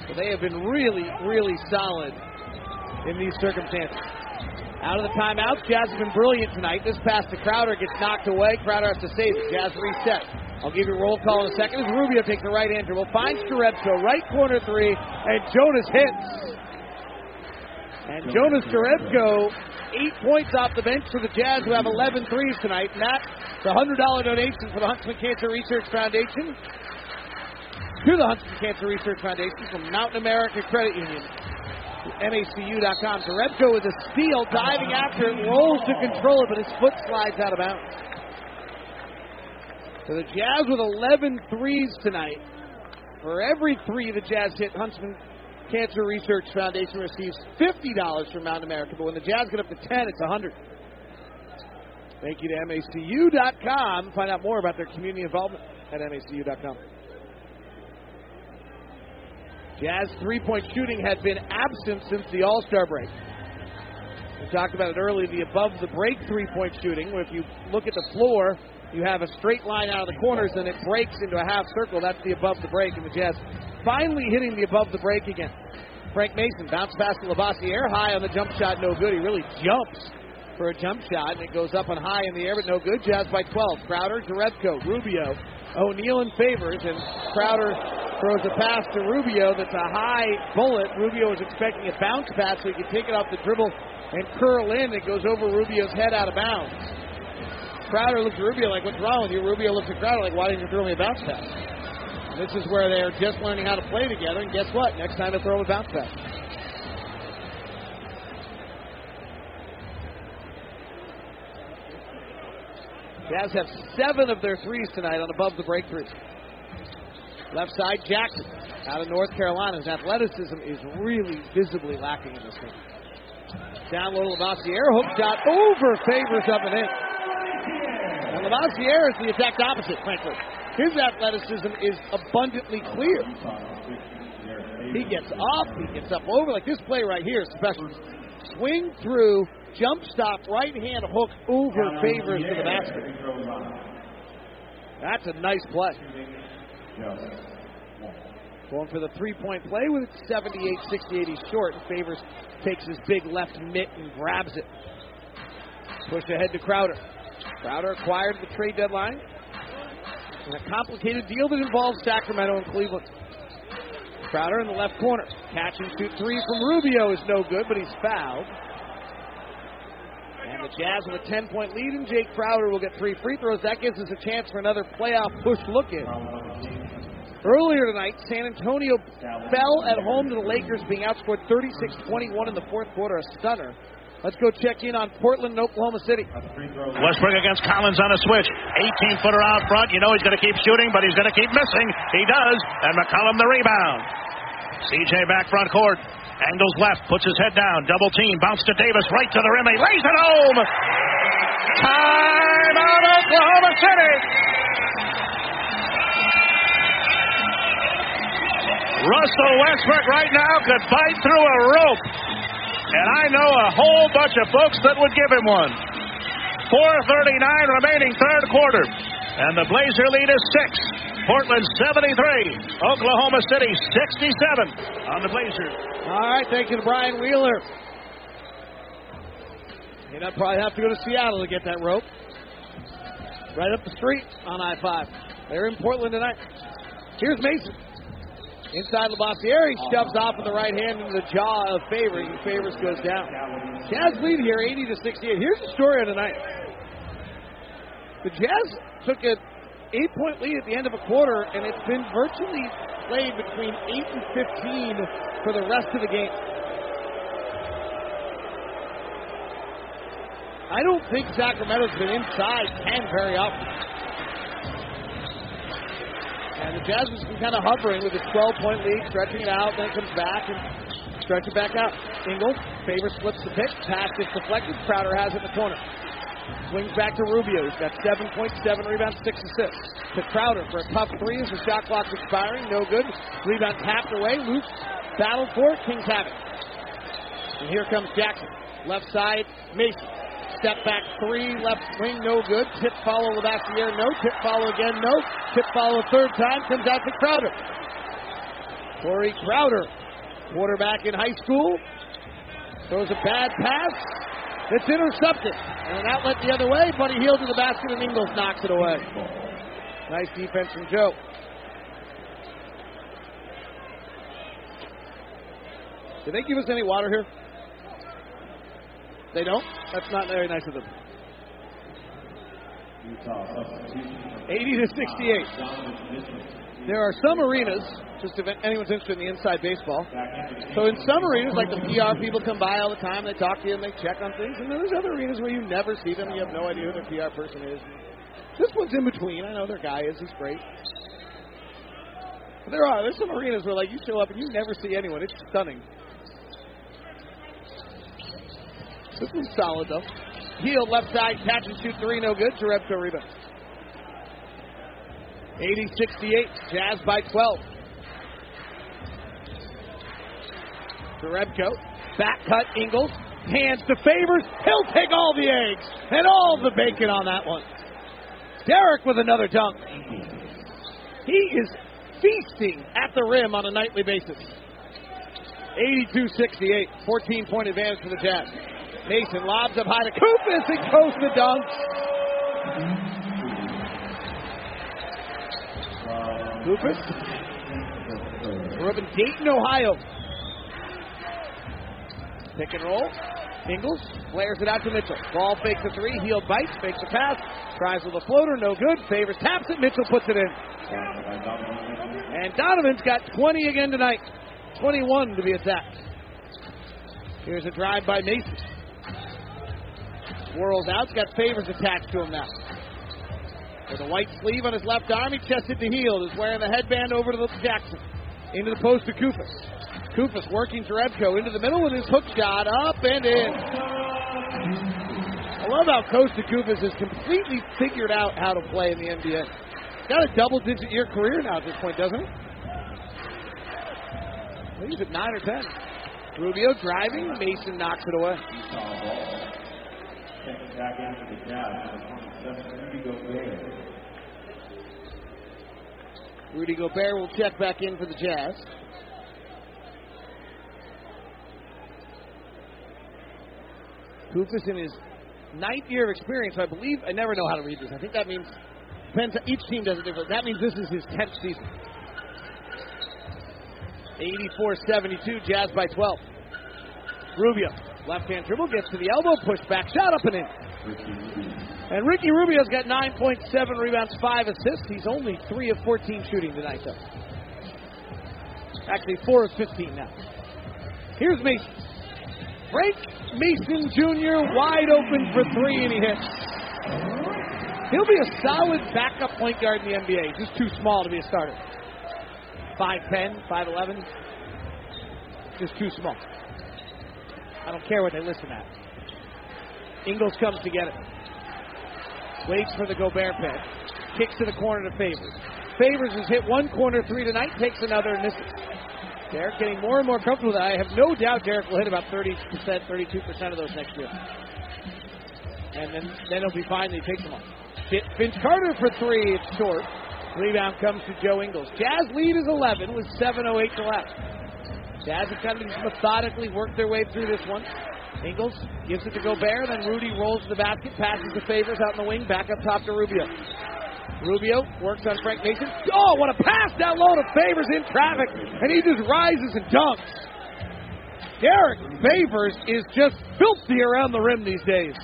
So they have been really, really solid in these circumstances. Out of the timeouts, Jazz have been brilliant tonight. This pass to Crowder gets knocked away. Crowder has to save it. Jazz reset. I'll give you a roll call in a second as Rubio takes the right hander. Will find Jerebko, right corner three, and Jonas hits. And Jonas Jerebko, eight points off the bench for the Jazz, who have 11 threes tonight. And that's the $100 donation for the Huntsman Cancer Research Foundation to the Huntsman Cancer Research Foundation from Mountain America Credit Union. MACU.com. Jerebko with a steal, diving after it, rolls to control it, but his foot slides out of bounds. So the Jazz with 11 threes tonight. For every three the Jazz hit, Huntsman Cancer Research Foundation receives $50 from Mountain America. But when the Jazz get up to 10, it's 100 Thank you to MACU.com. Find out more about their community involvement at MACU.com. Jazz three point shooting had been absent since the All Star break. We talked about it earlier the above the break three point shooting, if you look at the floor, you have a straight line out of the corners and it breaks into a half circle. That's the above the break, and the Jazz finally hitting the above the break again. Frank Mason bounce pass to Labissière, high on the jump shot, no good. He really jumps for a jump shot, and it goes up and high in the air, but no good. Jazz by 12. Crowder, Jerebko, Rubio, O'Neale in Favors, and Crowder throws a pass to Rubio that's a high bullet. Rubio is expecting a bounce pass so he can take it off the dribble and curl in. It goes over Rubio's head out of bounds. Crowder looks at Rubio like, what's wrong with you? Rubio looks at Crowder like, why didn't you throw me a bounce pass? This is where they are just learning how to play together, and guess what? Next time they throw a bounce pass. Jazz have seven of their threes tonight on above the break. Left side, Jackson out of North Carolina. His athleticism is really visibly lacking in this game. Down low, Labissière, hook shot over, Favors up and in. And Labissière is the exact opposite, frankly. His athleticism is abundantly clear. He gets off, he gets up over. Like this play right here special. Swing through, jump stop, right hand hook over Favors to the basket. That's a nice play. Going for the three point play with 78 68. He's short. And Favors takes his big left mitt and grabs it. Push ahead to Crowder. Crowder acquired the trade deadline. In a complicated deal that involves Sacramento and Cleveland. Crowder in the left corner. Catch and shoot three from Rubio is no good, but he's fouled. The Jazz with a 10 point lead, and Jae Crowder will get three free throws. That gives us a chance for another playoff push look in. Earlier tonight, San Antonio fell at home to the Lakers, being outscored 36 21 in the fourth quarter. A stunner. Let's go check in on Portland and Oklahoma City.
Westbrook against Collins on a switch. 18 footer out front. You know he's going to keep shooting, but he's going to keep missing. He does. And McCollum the rebound. CJ back front court. Angles left, puts his head down, double team, bounce to Davis, right to the rim. He lays it home. Time Timeout, Oklahoma City. Russell Westbrook right now could bite through a rope. And I know a whole bunch of folks that would give him one. 4.39 remaining third quarter. And the Blazer lead is six. Portland 73. Oklahoma City 67 on the Blazers.
All right, thank you to Brian Wheeler. And I'd probably have to go to Seattle to get that rope. Right up the street on I 5. They're in Portland tonight. Here's Mason. Inside Labissière, he shoves off with the right hand into the jaw of Favors, and Favors goes down. Jazz lead here, 80 to 68. Here's the story of the night. The Jazz took an eight-point lead at the end of a quarter, and it's been virtually played between eight and 15 for the rest of the game. I don't think Sacramento's been inside 10 very often. And the Jazz has been kind of hovering with this 12 point lead, stretching it out, then comes back and stretch it back out. Ingles, favor splits the pick, pass gets deflected, Crowder has it in the corner. Swings back to Rubio, He's got 7.7 rebounds, 6 assists. To Crowder for a tough three as the shot clock's expiring, no good. Rebound tapped away, Luke battled for it, Kings have it. And here comes Jackson. Left side, Mason. Step back three, left wing, no good. Tip follow with Assier, no. Tip follow again, no. Tip follow third time, comes out to Crowder. Corey Crowder, quarterback in high school, throws a bad pass. It's intercepted. And an outlet the other way. Buddy Hield to the basket, and Ingles knocks it away. Nice defense from Joe. Did they give us any water here? They don't? That's not very nice of them. 80 to 68. There are some arenas, just if anyone's interested in the inside baseball. So in some arenas, like the PR people come by all the time, they talk to you and they check on things. And then there's other arenas where you never see them, you have no idea who their PR person is. This one's in between. I know their guy is, he's great. But there are, there's some arenas where like you show up and you never see anyone. It's stunning. This one's solid though. Hield left side, catch and shoot three, no good. Jerebko rebound. 80-68, Jazz by 12. Jerebko, back cut, Ingles, hands to Favors. He'll take all the eggs and all the bacon on that one. Derrick with another dunk. He is feasting at the rim on a nightly basis. 82-68, 14 point advantage for the Jazz. Mason lobs up high to Koufos and coast the dunk. Koufos. We're up in Dayton, Ohio. Pick and roll. Ingles flares it out to Mitchell. Ball fakes a three. Hield bites. Fakes a pass. Tries with a floater. No good. Favors taps it. Mitchell puts it in. And Donovan's got 20 again tonight. 21 to be exact. Here's a drive by Mason. Whirls out. Got Favors attached to him now. With a white sleeve on his left arm, he chested to Hield. Is wearing the headband over to the Jackson. Into the post to Koufos. Koufos working Jerebko into the middle with his hook shot up and in. I love how Kosta Koufos has completely figured out how to play in the NBA. Got a double digit year career now at this point, doesn't he? He's at 9 or 10. Rubio driving, Mason knocks it away.
Back into the Jazz, 27, Rudy Gobert.
Rudy Gobert will check back in for the Jazz. Koufos in his ninth year of experience, I believe. I never know how to read this. I think that means depends. Each team does it different. That means this is his tenth season. 84-72, Jazz by 12. Rubio, left hand dribble, gets to the elbow, push back, shot up and in. And Ricky Rubio's got 9.7 rebounds, 5 assists. He's only 3 of 14 shooting tonight, though. Actually, 4 of 15 now. Here's Mason. Frank Mason Jr. wide open for three, and he hits. He'll be a solid backup point guard in the NBA. Just too small to be a starter. 5'10, 5'11. Just too small. I don't care what they listen at. Ingles comes to get it. Waits for the Gobert pick. Kicks to the corner to Favors. Favors has hit one corner three tonight, takes another and misses. Derrick getting more and more comfortable. I have no doubt Derrick will hit about 30%, 32% of those next year. And then, then he'll be fine. He takes them on. Vince Carter for three. It's short. Rebound comes to Joe Ingles. Jazz lead is 11 with 7.08 to left. Jazz have kind of methodically worked their way through this one. Ingles gives it to Gobert, then Rudy rolls to the basket, passes the Favors out in the wing, back up top to Rubio. Rubio works on Frank Mason. Oh, what a pass down low to Favors in traffic, and he just rises and dunks. Derrick Favors is just filthy around the rim these days.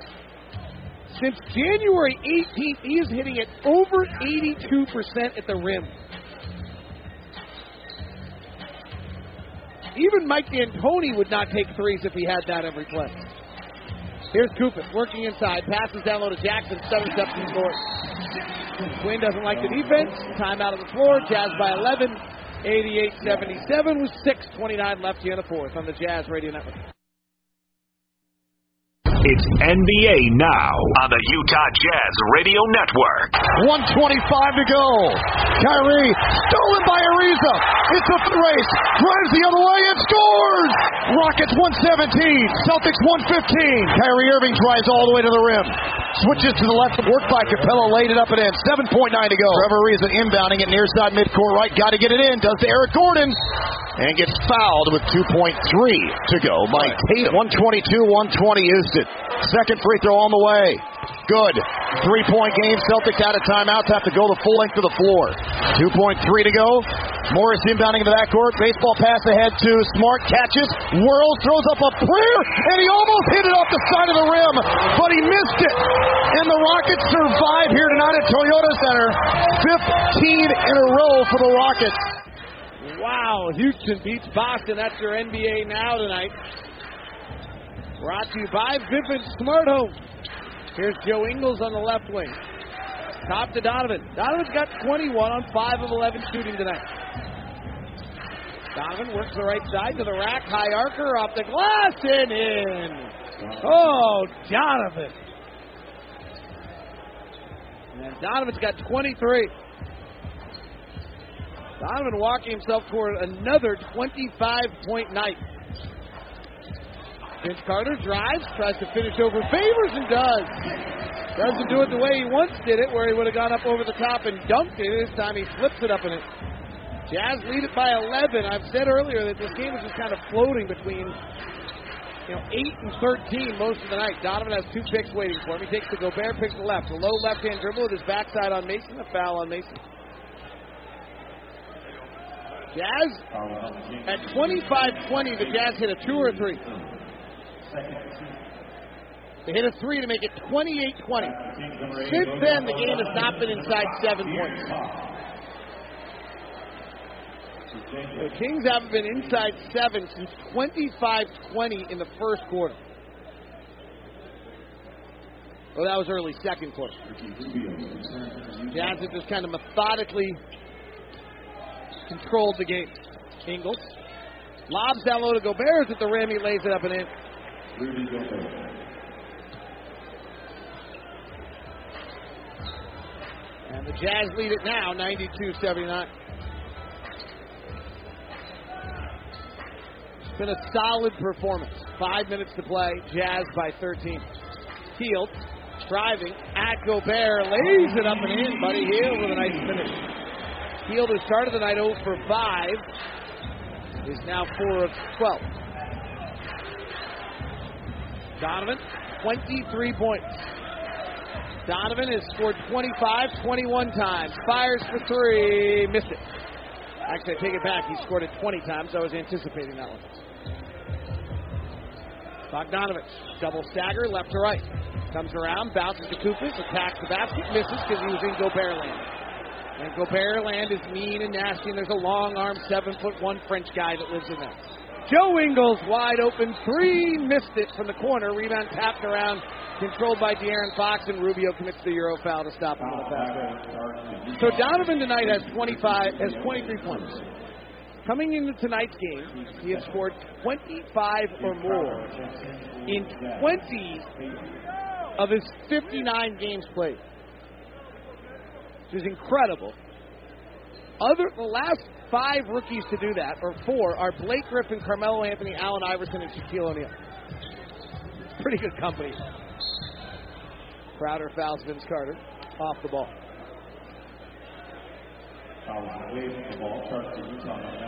Since January 18th, he is hitting at over 82% at the rim. Even Mike D'Antoni would not take threes if he had that every play. Here's Koufos working inside, passes down low to Jackson, seven steps and scores. Quin doesn't like the defense. Time out of the floor. Jazz by 11, 88-77 with 6:29 left here in the fourth on the Jazz Radio Network.
It's NBA Now on the Utah Jazz Radio Network.
125 to go. Kyrie stolen by Ariza. It's a race. Drives the other way and scores. Rockets 117. Celtics 115. Kyrie Irving drives all the way to the rim. Switches to the left, work by Capela, laid it up and in. 7.9 to go. Trevor Ariza inbounding it near side midcourt right. Got to get it in. Does to Eric Gordon. And gets fouled with 2.3 to go by Tate. 122 120 Houston. Second free throw on the way. Good. Three point game. Celtics out of timeouts. Have to go the full length of the floor. 2.3 to go. Morris inbounding into that court. Baseball pass ahead to Smart. Catches. Whirls. Throws up a prayer. And he almost hit it off the side of the rim. But he missed it. And the Rockets survive here tonight at Toyota Center. 15 in a row for the Rockets.
Wow, Houston beats Boston. That's your NBA Now tonight. Brought to you by Vivint Smart Home. Here's Joe Ingles on the left wing. Top to Donovan. Donovan's got 21 on 5 of 11 shooting tonight. Donovan works the right side to the rack. High archer off the glass and in. Oh, Donovan. And Donovan's got 23. Donovan walking himself toward another 25 point night. Vince Carter drives, tries to finish over Favors and does. Doesn't do it the way he once did it, where he would have gone up over the top and dunked it. This time he flips it up in it. Jazz lead it by 11. I've said earlier that this game is just kind of floating between you know, 8 and 13 most of the night. Donovan has two picks waiting for him. He takes the Gobert pick to the left. A low left hand dribble with his backside on Mason. A foul on Mason. Jazz at 25-20, the Jazz hit a two or three. They hit a three to make it 28-20. Since then, the game has not been inside seven points. The Kings haven't been inside seven since 25-20 in the first quarter. Well, that was early second quarter. Have just kind of methodically controlled the game. Ingles lobs down low to Gobert at the rim. Lays it up and in. And the Jazz lead it now, 92-79. It's been a solid performance. Five minutes to play. Jazz by 13. Hield driving at Gobert, lays it up and in. Buddy Hield with a nice finish. Hield, who started the night 0 for 5, is now 4 of 12. Donovan, 23 points. Donovan has scored 25, 21 times. Fires for three, missed it. Actually, I take it back. He scored it 20 times. I was anticipating that one. Bogdanovich, double stagger, left to right. Comes around, bounces to Koufos, attacks the basket, misses because he was in Gobert land. And Gobert land is mean and nasty, and there's a long arm, seven foot one French guy that lives in there. Joe Ingles wide open, three, missed it from the corner. Rebound tapped around, controlled by De'Aaron Fox, and Rubio commits the Euro foul to stop him on the fast So Donovan tonight has 25, has 23 points. Coming into tonight's game, he has scored 25 or more in 20 of his 59 games played. which is incredible. Other the last five rookies to do that, or four, are Blake Griffin, Carmelo Anthony, Allen Iverson, and Shaquille O'Neal. Pretty good company. Crowder fouls Vince Carter off the ball.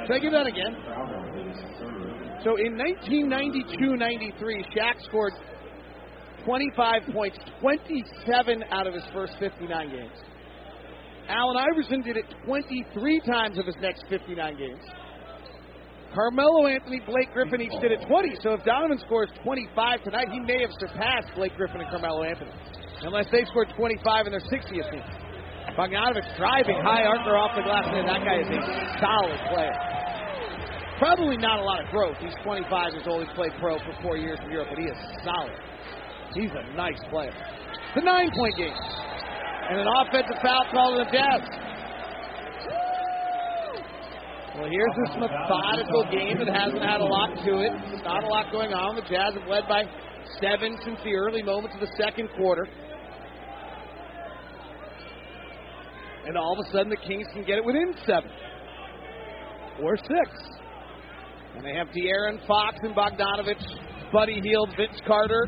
Should I give that again? So in 1992-93, Shaq scored 25 points, 27 out of his first 59 games. Allen Iverson did it 23 times of his next 59 games. Carmelo Anthony, Blake Griffin each did it 20. So if Donovan scores 25 tonight, he may have surpassed Blake Griffin and Carmelo Anthony. Unless they scored 25 in their 60th game. Bogdanovich driving high archer off the glass, and that guy is a solid player. Probably not a lot of growth. He's 25 years old. He's played pro for four years in Europe, but he is solid. He's a nice player. The nine point game. And an offensive foul call to the Jazz. Well, here's this methodical game that hasn't had a lot to it. Not a lot going on. The Jazz have led by seven since the early moments of the second quarter. And all of a sudden, the Kings can get it within seven or six. And they have De'Aaron Fox and Bogdanovich, Buddy Hield, Vince Carter,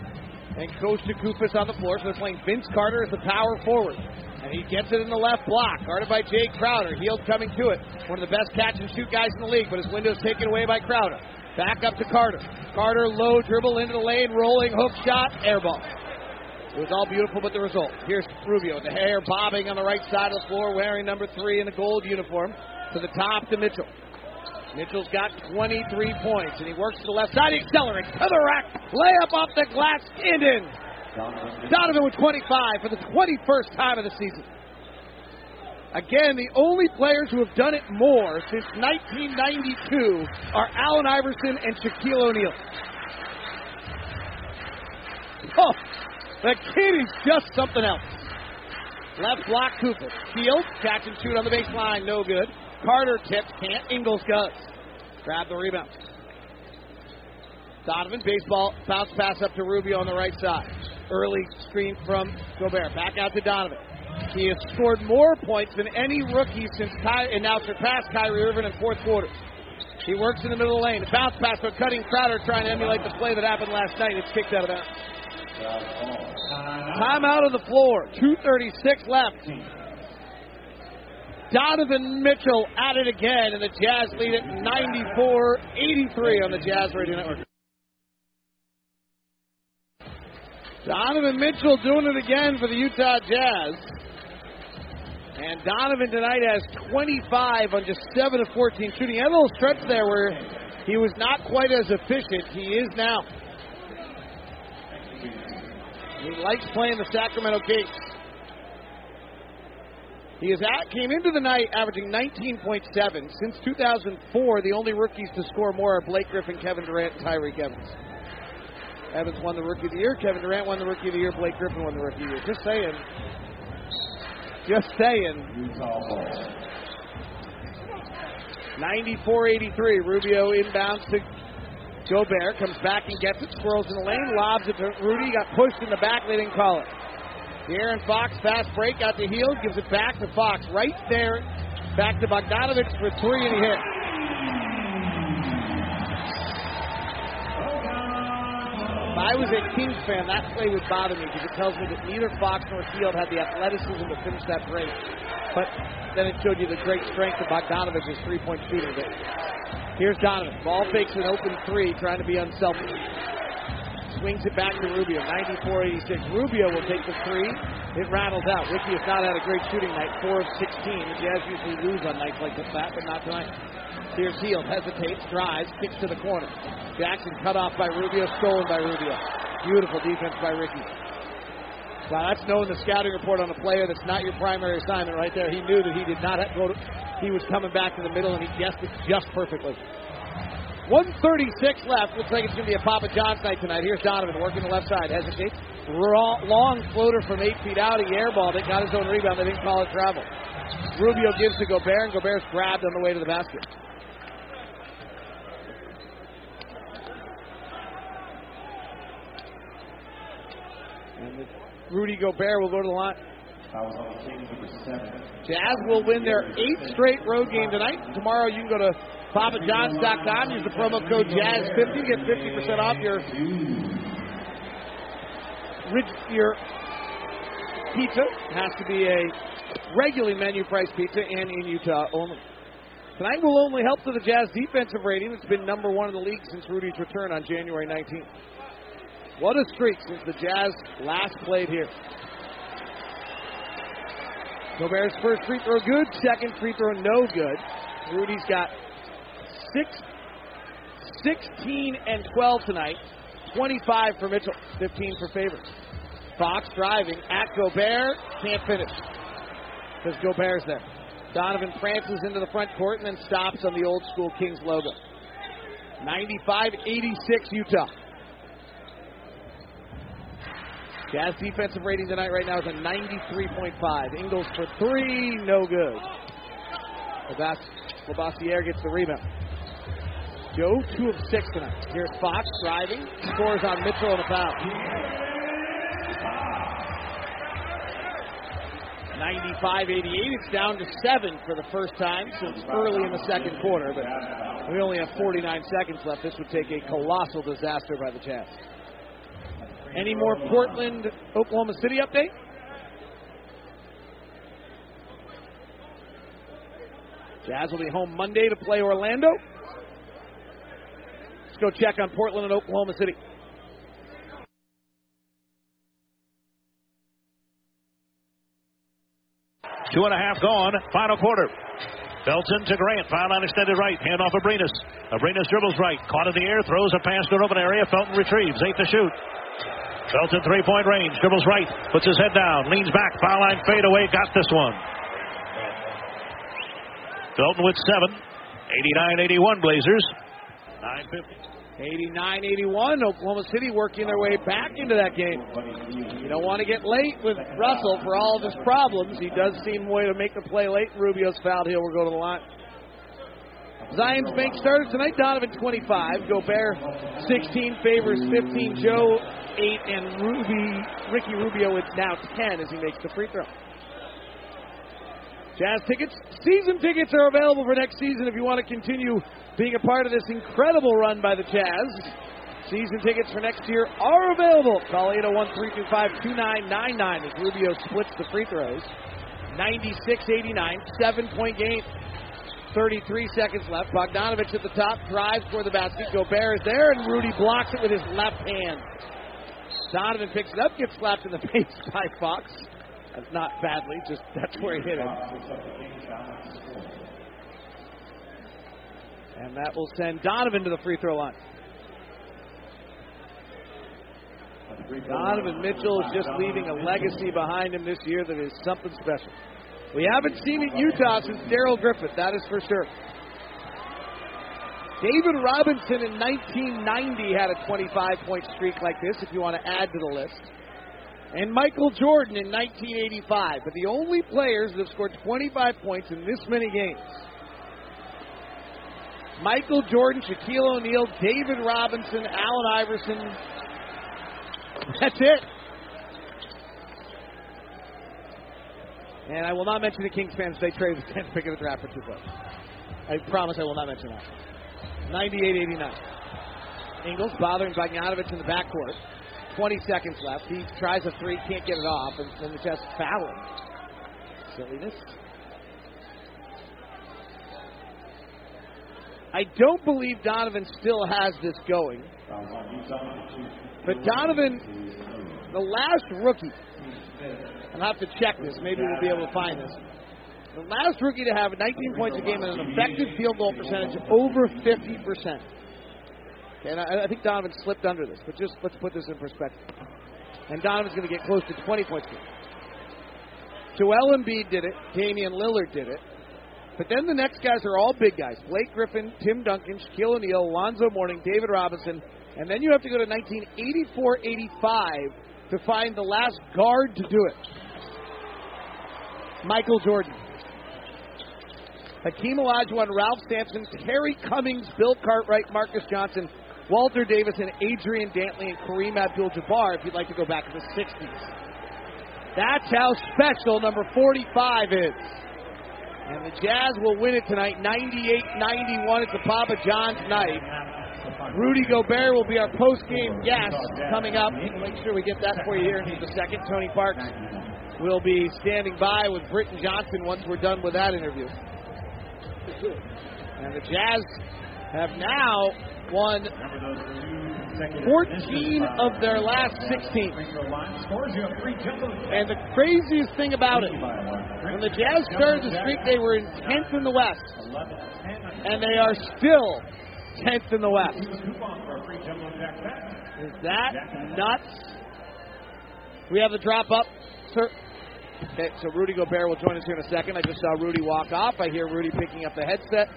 and Kosta Koufos on the floor. So they're playing Vince Carter as the power forward. And he gets it in the left block, guarded by Jae Crowder. Hield coming to it. One of the best catch and shoot guys in the league, but his window's taken away by Crowder. Back up to Carter. Carter low dribble into the lane, rolling hook shot, air ball. It was all beautiful, but the result. Here's Rubio, the hair bobbing on the right side of the floor, wearing number three in the gold uniform. To the top to Mitchell. Mitchell's got 23 points, and he works to the left side. He accelerates to the rack. Layup off the glass, and in. Donovan with 25 for the 21st time of the season. Again, the only players who have done it more since 1992 are Allen Iverson and Shaquille O'Neal. Oh, the kid is just something else. Left block, Cooper. Hield, catch and shoot on the baseline, no good. Carter tips, can't. Ingles does. Grab the rebound. Donovan, baseball, bounce pass up to Rubio on the right side. Early screen from Gobert. Back out to Donovan. He has scored more points than any rookie since Ky- and now surpassed Kyrie Irving in fourth quarter. He works in the middle of the lane. Bounce pass for cutting Crowder trying to emulate the play that happened last night. It's kicked out of bounds. Timeout on the floor. 2.36 left. Donovan Mitchell at it again, and the Jazz lead at 94 83 on the Jazz Radio Network. Donovan Mitchell doing it again for the Utah Jazz. And Donovan tonight has 25 on just 7 of 14 shooting. Had a little stretch there where he was not quite as efficient. He is now. He likes playing the Sacramento Kings. He is at, came into the night averaging 19.7. Since 2004, the only rookies to score more are Blake Griffin, Kevin Durant, and Tyreke Evans. Evans won the Rookie of the Year. Kevin Durant won the Rookie of the Year. Blake Griffin won the Rookie of the Year. Just saying. Just saying. 94-83. Rubio inbounds to Gobert. Comes back and gets it. Swirls in the lane. Lobs it to Rudy. Got pushed in the back. They didn't call it. Aaron Fox, fast break out to Hield, gives it back to Fox. Right there, back to Bogdanovich for three, and he hit. If I was a Kings fan, that play would bother me because it tells me that neither Fox nor Hield had the athleticism to finish that break. But then it showed you the great strength of Bogdanovich's three-point shooting. Here's Donovan. Ball fakes an open three, trying to be unselfish swings it back to Rubio. 94-86. Rubio will take the three. It rattles out. Ricky has not had a great shooting night. 4 of 16. The Jazz usually lose on nights like that, but not tonight. Here's Hield. Hesitates, drives, kicks to the corner. Jackson cut off by Rubio, stolen by Rubio. Beautiful defense by Ricky. Wow, that's knowing the scouting report on a player that's not your primary assignment right there. He knew that he did not have to go to, he was coming back to the middle and he guessed it just perfectly. 136 left. Looks like it's going to be a Papa John's night tonight. Here's Donovan working the left side. Hesitates. Raw, long floater from eight feet out. He airballed it. Got his own rebound. They didn't call it travel. Rubio gives to Gobert, and Gobert's grabbed on the way to the basket. And Rudy Gobert will go to the line. Jazz will win their eighth straight road game tonight. Tomorrow you can go to PapaJohns.com, use the promo code Jazz50, get 50% off your your pizza. Has to be a regularly menu price pizza and in Utah only. Tonight will only help to the Jazz defensive rating. It's been number one in the league since Rudy's return on January 19th. What a streak since the Jazz last played here. Gobert's first free throw good, second free throw no good. Rudy's got six, 16 and 12 tonight. 25 for Mitchell, 15 for Favors. Fox driving at Gobert, can't finish because Gobert's there. Donovan prances into the front court and then stops on the old school Kings logo. 95 86 Utah. Jazz defensive rating tonight right now is a 93.5. Ingles for three, no good. Labissière gets the rebound. Joe, two of six tonight. Here's Fox driving, scores on Mitchell and a foul. 95-88. It's down to seven for the first time since early in the second quarter, but we only have 49 seconds left. This would take a colossal disaster by the Jazz. Any more Portland, Oklahoma City update? Jazz will be home Monday to play Orlando. Let's go check on Portland and Oklahoma City.
Two and a half gone. Final quarter. Felton to Grant. Foul on extended right. Hand off Abrines. Abrines dribbles right. Caught in the air. Throws a pass to an open area. Felton retrieves. Eight to shoot. Felton three point range. Dribbles right. Puts his head down. Leans back. Foul line fade away. Got this one. Felton with seven. 89 81 Blazers. 950.
89 81. Oklahoma City working their way back into that game. You don't want to get late with Russell for all of his problems. He does seem way to make the play late. Rubio's fouled. He'll go to the line. Zions Bank started tonight. Donovan 25. Gobert 16. Favors 15. Joe 8. And Ruby, Ricky Rubio is now 10 as he makes the free throw. Jazz tickets, season tickets are available for next season if you want to continue being a part of this incredible run by the Jazz. Season tickets for next year are available. Call 801 325 2999 as Rubio splits the free throws. 96 89, seven point game. 33 seconds left. Bogdanovich at the top, drives for the basket. Gobert is there, and Rudy blocks it with his left hand. Donovan picks it up, gets slapped in the <laughs> face by Fox. Not badly, just that's where he hit him. And that will send Donovan to the free throw line. Donovan Mitchell is just leaving a legacy behind him this year that is something special. We haven't seen it Utah since Darrell Griffith, that is for sure. David Robinson in 1990 had a 25 point streak like this, if you want to add to the list. And Michael Jordan in 1985. But the only players that have scored 25 points in this many games Michael Jordan, Shaquille O'Neal, David Robinson, Allen Iverson. That's it. And I will not mention the Kings fans they traded the 10th pick of the draft for two players. I promise I will not mention that. 98-89. Ingles bothering Bogdanovich in the backcourt. 20 seconds left. He tries a three, can't get it off, and then the Jets foul him. Silliness. I don't believe Donovan still has this going. But Donovan, the last rookie, I'll have to check this, maybe we'll be able to find this. The last rookie to have 19 points a game and an effective field goal percentage over 50%. And I, I think Donovan slipped under this, but just let's put this in perspective. And Donovan's going to get close to 20 points. Joel Embiid did it. Damian Lillard did it. But then the next guys are all big guys. Blake Griffin, Tim Duncan, Shaquille O'Neal, Alonzo Mourning, David Robinson. And then you have to go to 1984-85 to find the last guard to do it. Michael Jordan. Hakeem Olajuwon, Ralph Sampson, Terry Cummings, Bill Cartwright, Marques Johnson, Walter Davis, and Adrian Dantley and Kareem Abdul-Jabbar if you'd like to go back to the 60s. That's how special number 45 is. And the Jazz will win it tonight, 98-91. It's a Papa John's night. Rudy Gobert will be our post-game guest coming up. We'll make sure we get that for you here in just a second. Tony Parks will be standing by with Britton Johnson once we're done with that interview. And the Jazz have now won 14 of their last 16. And the craziest thing about it, when the Jazz started the streak, they were in 10th in the West. And they are still 10th in the West. Is that nuts? We have the drop up, sir. Okay, so Rudy Gobert will join us here in a second. I just saw Rudy walk off. I hear Rudy picking up the headset.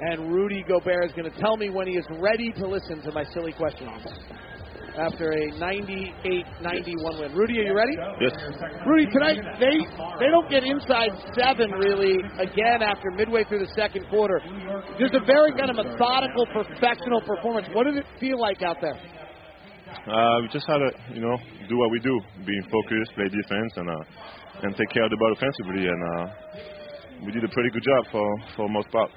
And Rudy Gobert is going to tell me when he is ready to listen to my silly questions. After a 98-91 win. Rudy, are you ready?
Yes.
Rudy, tonight they they don't get inside seven really again after midway through the second quarter. There's a very kind of methodical, professional performance. What did it feel like out there?
Uh, we just had to, you know, do what we do, being focused, play defense, and uh, and take care of the ball offensively. And uh, we did a pretty good job for for most part.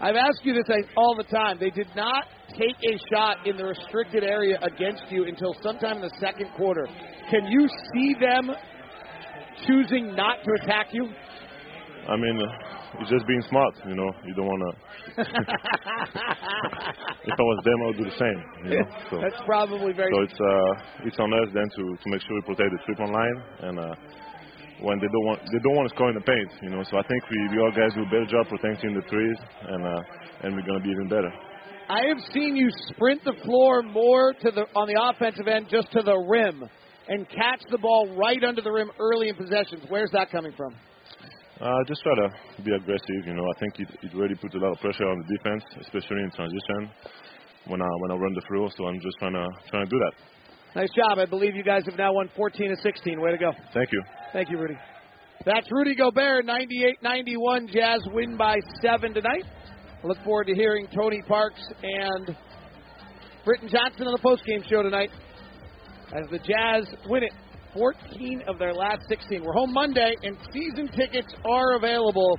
I've asked you this all the time. They did not take a shot in the restricted area against you until sometime in the second quarter. Can you see them choosing not to attack you?
I mean, uh, it's just being smart. You know, you don't want to. <laughs> if I was them, I would do the same. You know, so
that's probably very.
So it's uh, it's on us then to to make sure we protect the three point line and. Uh, when they don't want they don't want to score in the paint, you know. So I think we, we all guys do a better job protecting the threes, and uh, and we're gonna be even better.
I have seen you sprint the floor more to the on the offensive end, just to the rim, and catch the ball right under the rim early in possessions. Where's that coming from?
Uh, just try to be aggressive. You know, I think it, it really puts a lot of pressure on the defense, especially in transition when I when I run the floor. So I'm just trying to trying to do that.
Nice job. I believe you guys have now won 14 to 16. Way to go.
Thank you.
Thank you, Rudy. That's Rudy Gobert, 98-91. Jazz win by seven tonight. I look forward to hearing Tony Parks and Britton Johnson on the postgame show tonight as the Jazz win it. 14 of their last 16. We're home Monday, and season tickets are available.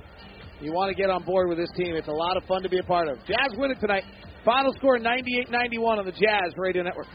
You want to get on board with this team. It's a lot of fun to be a part of. Jazz win it tonight. Final score 98 91 on the Jazz Radio Network.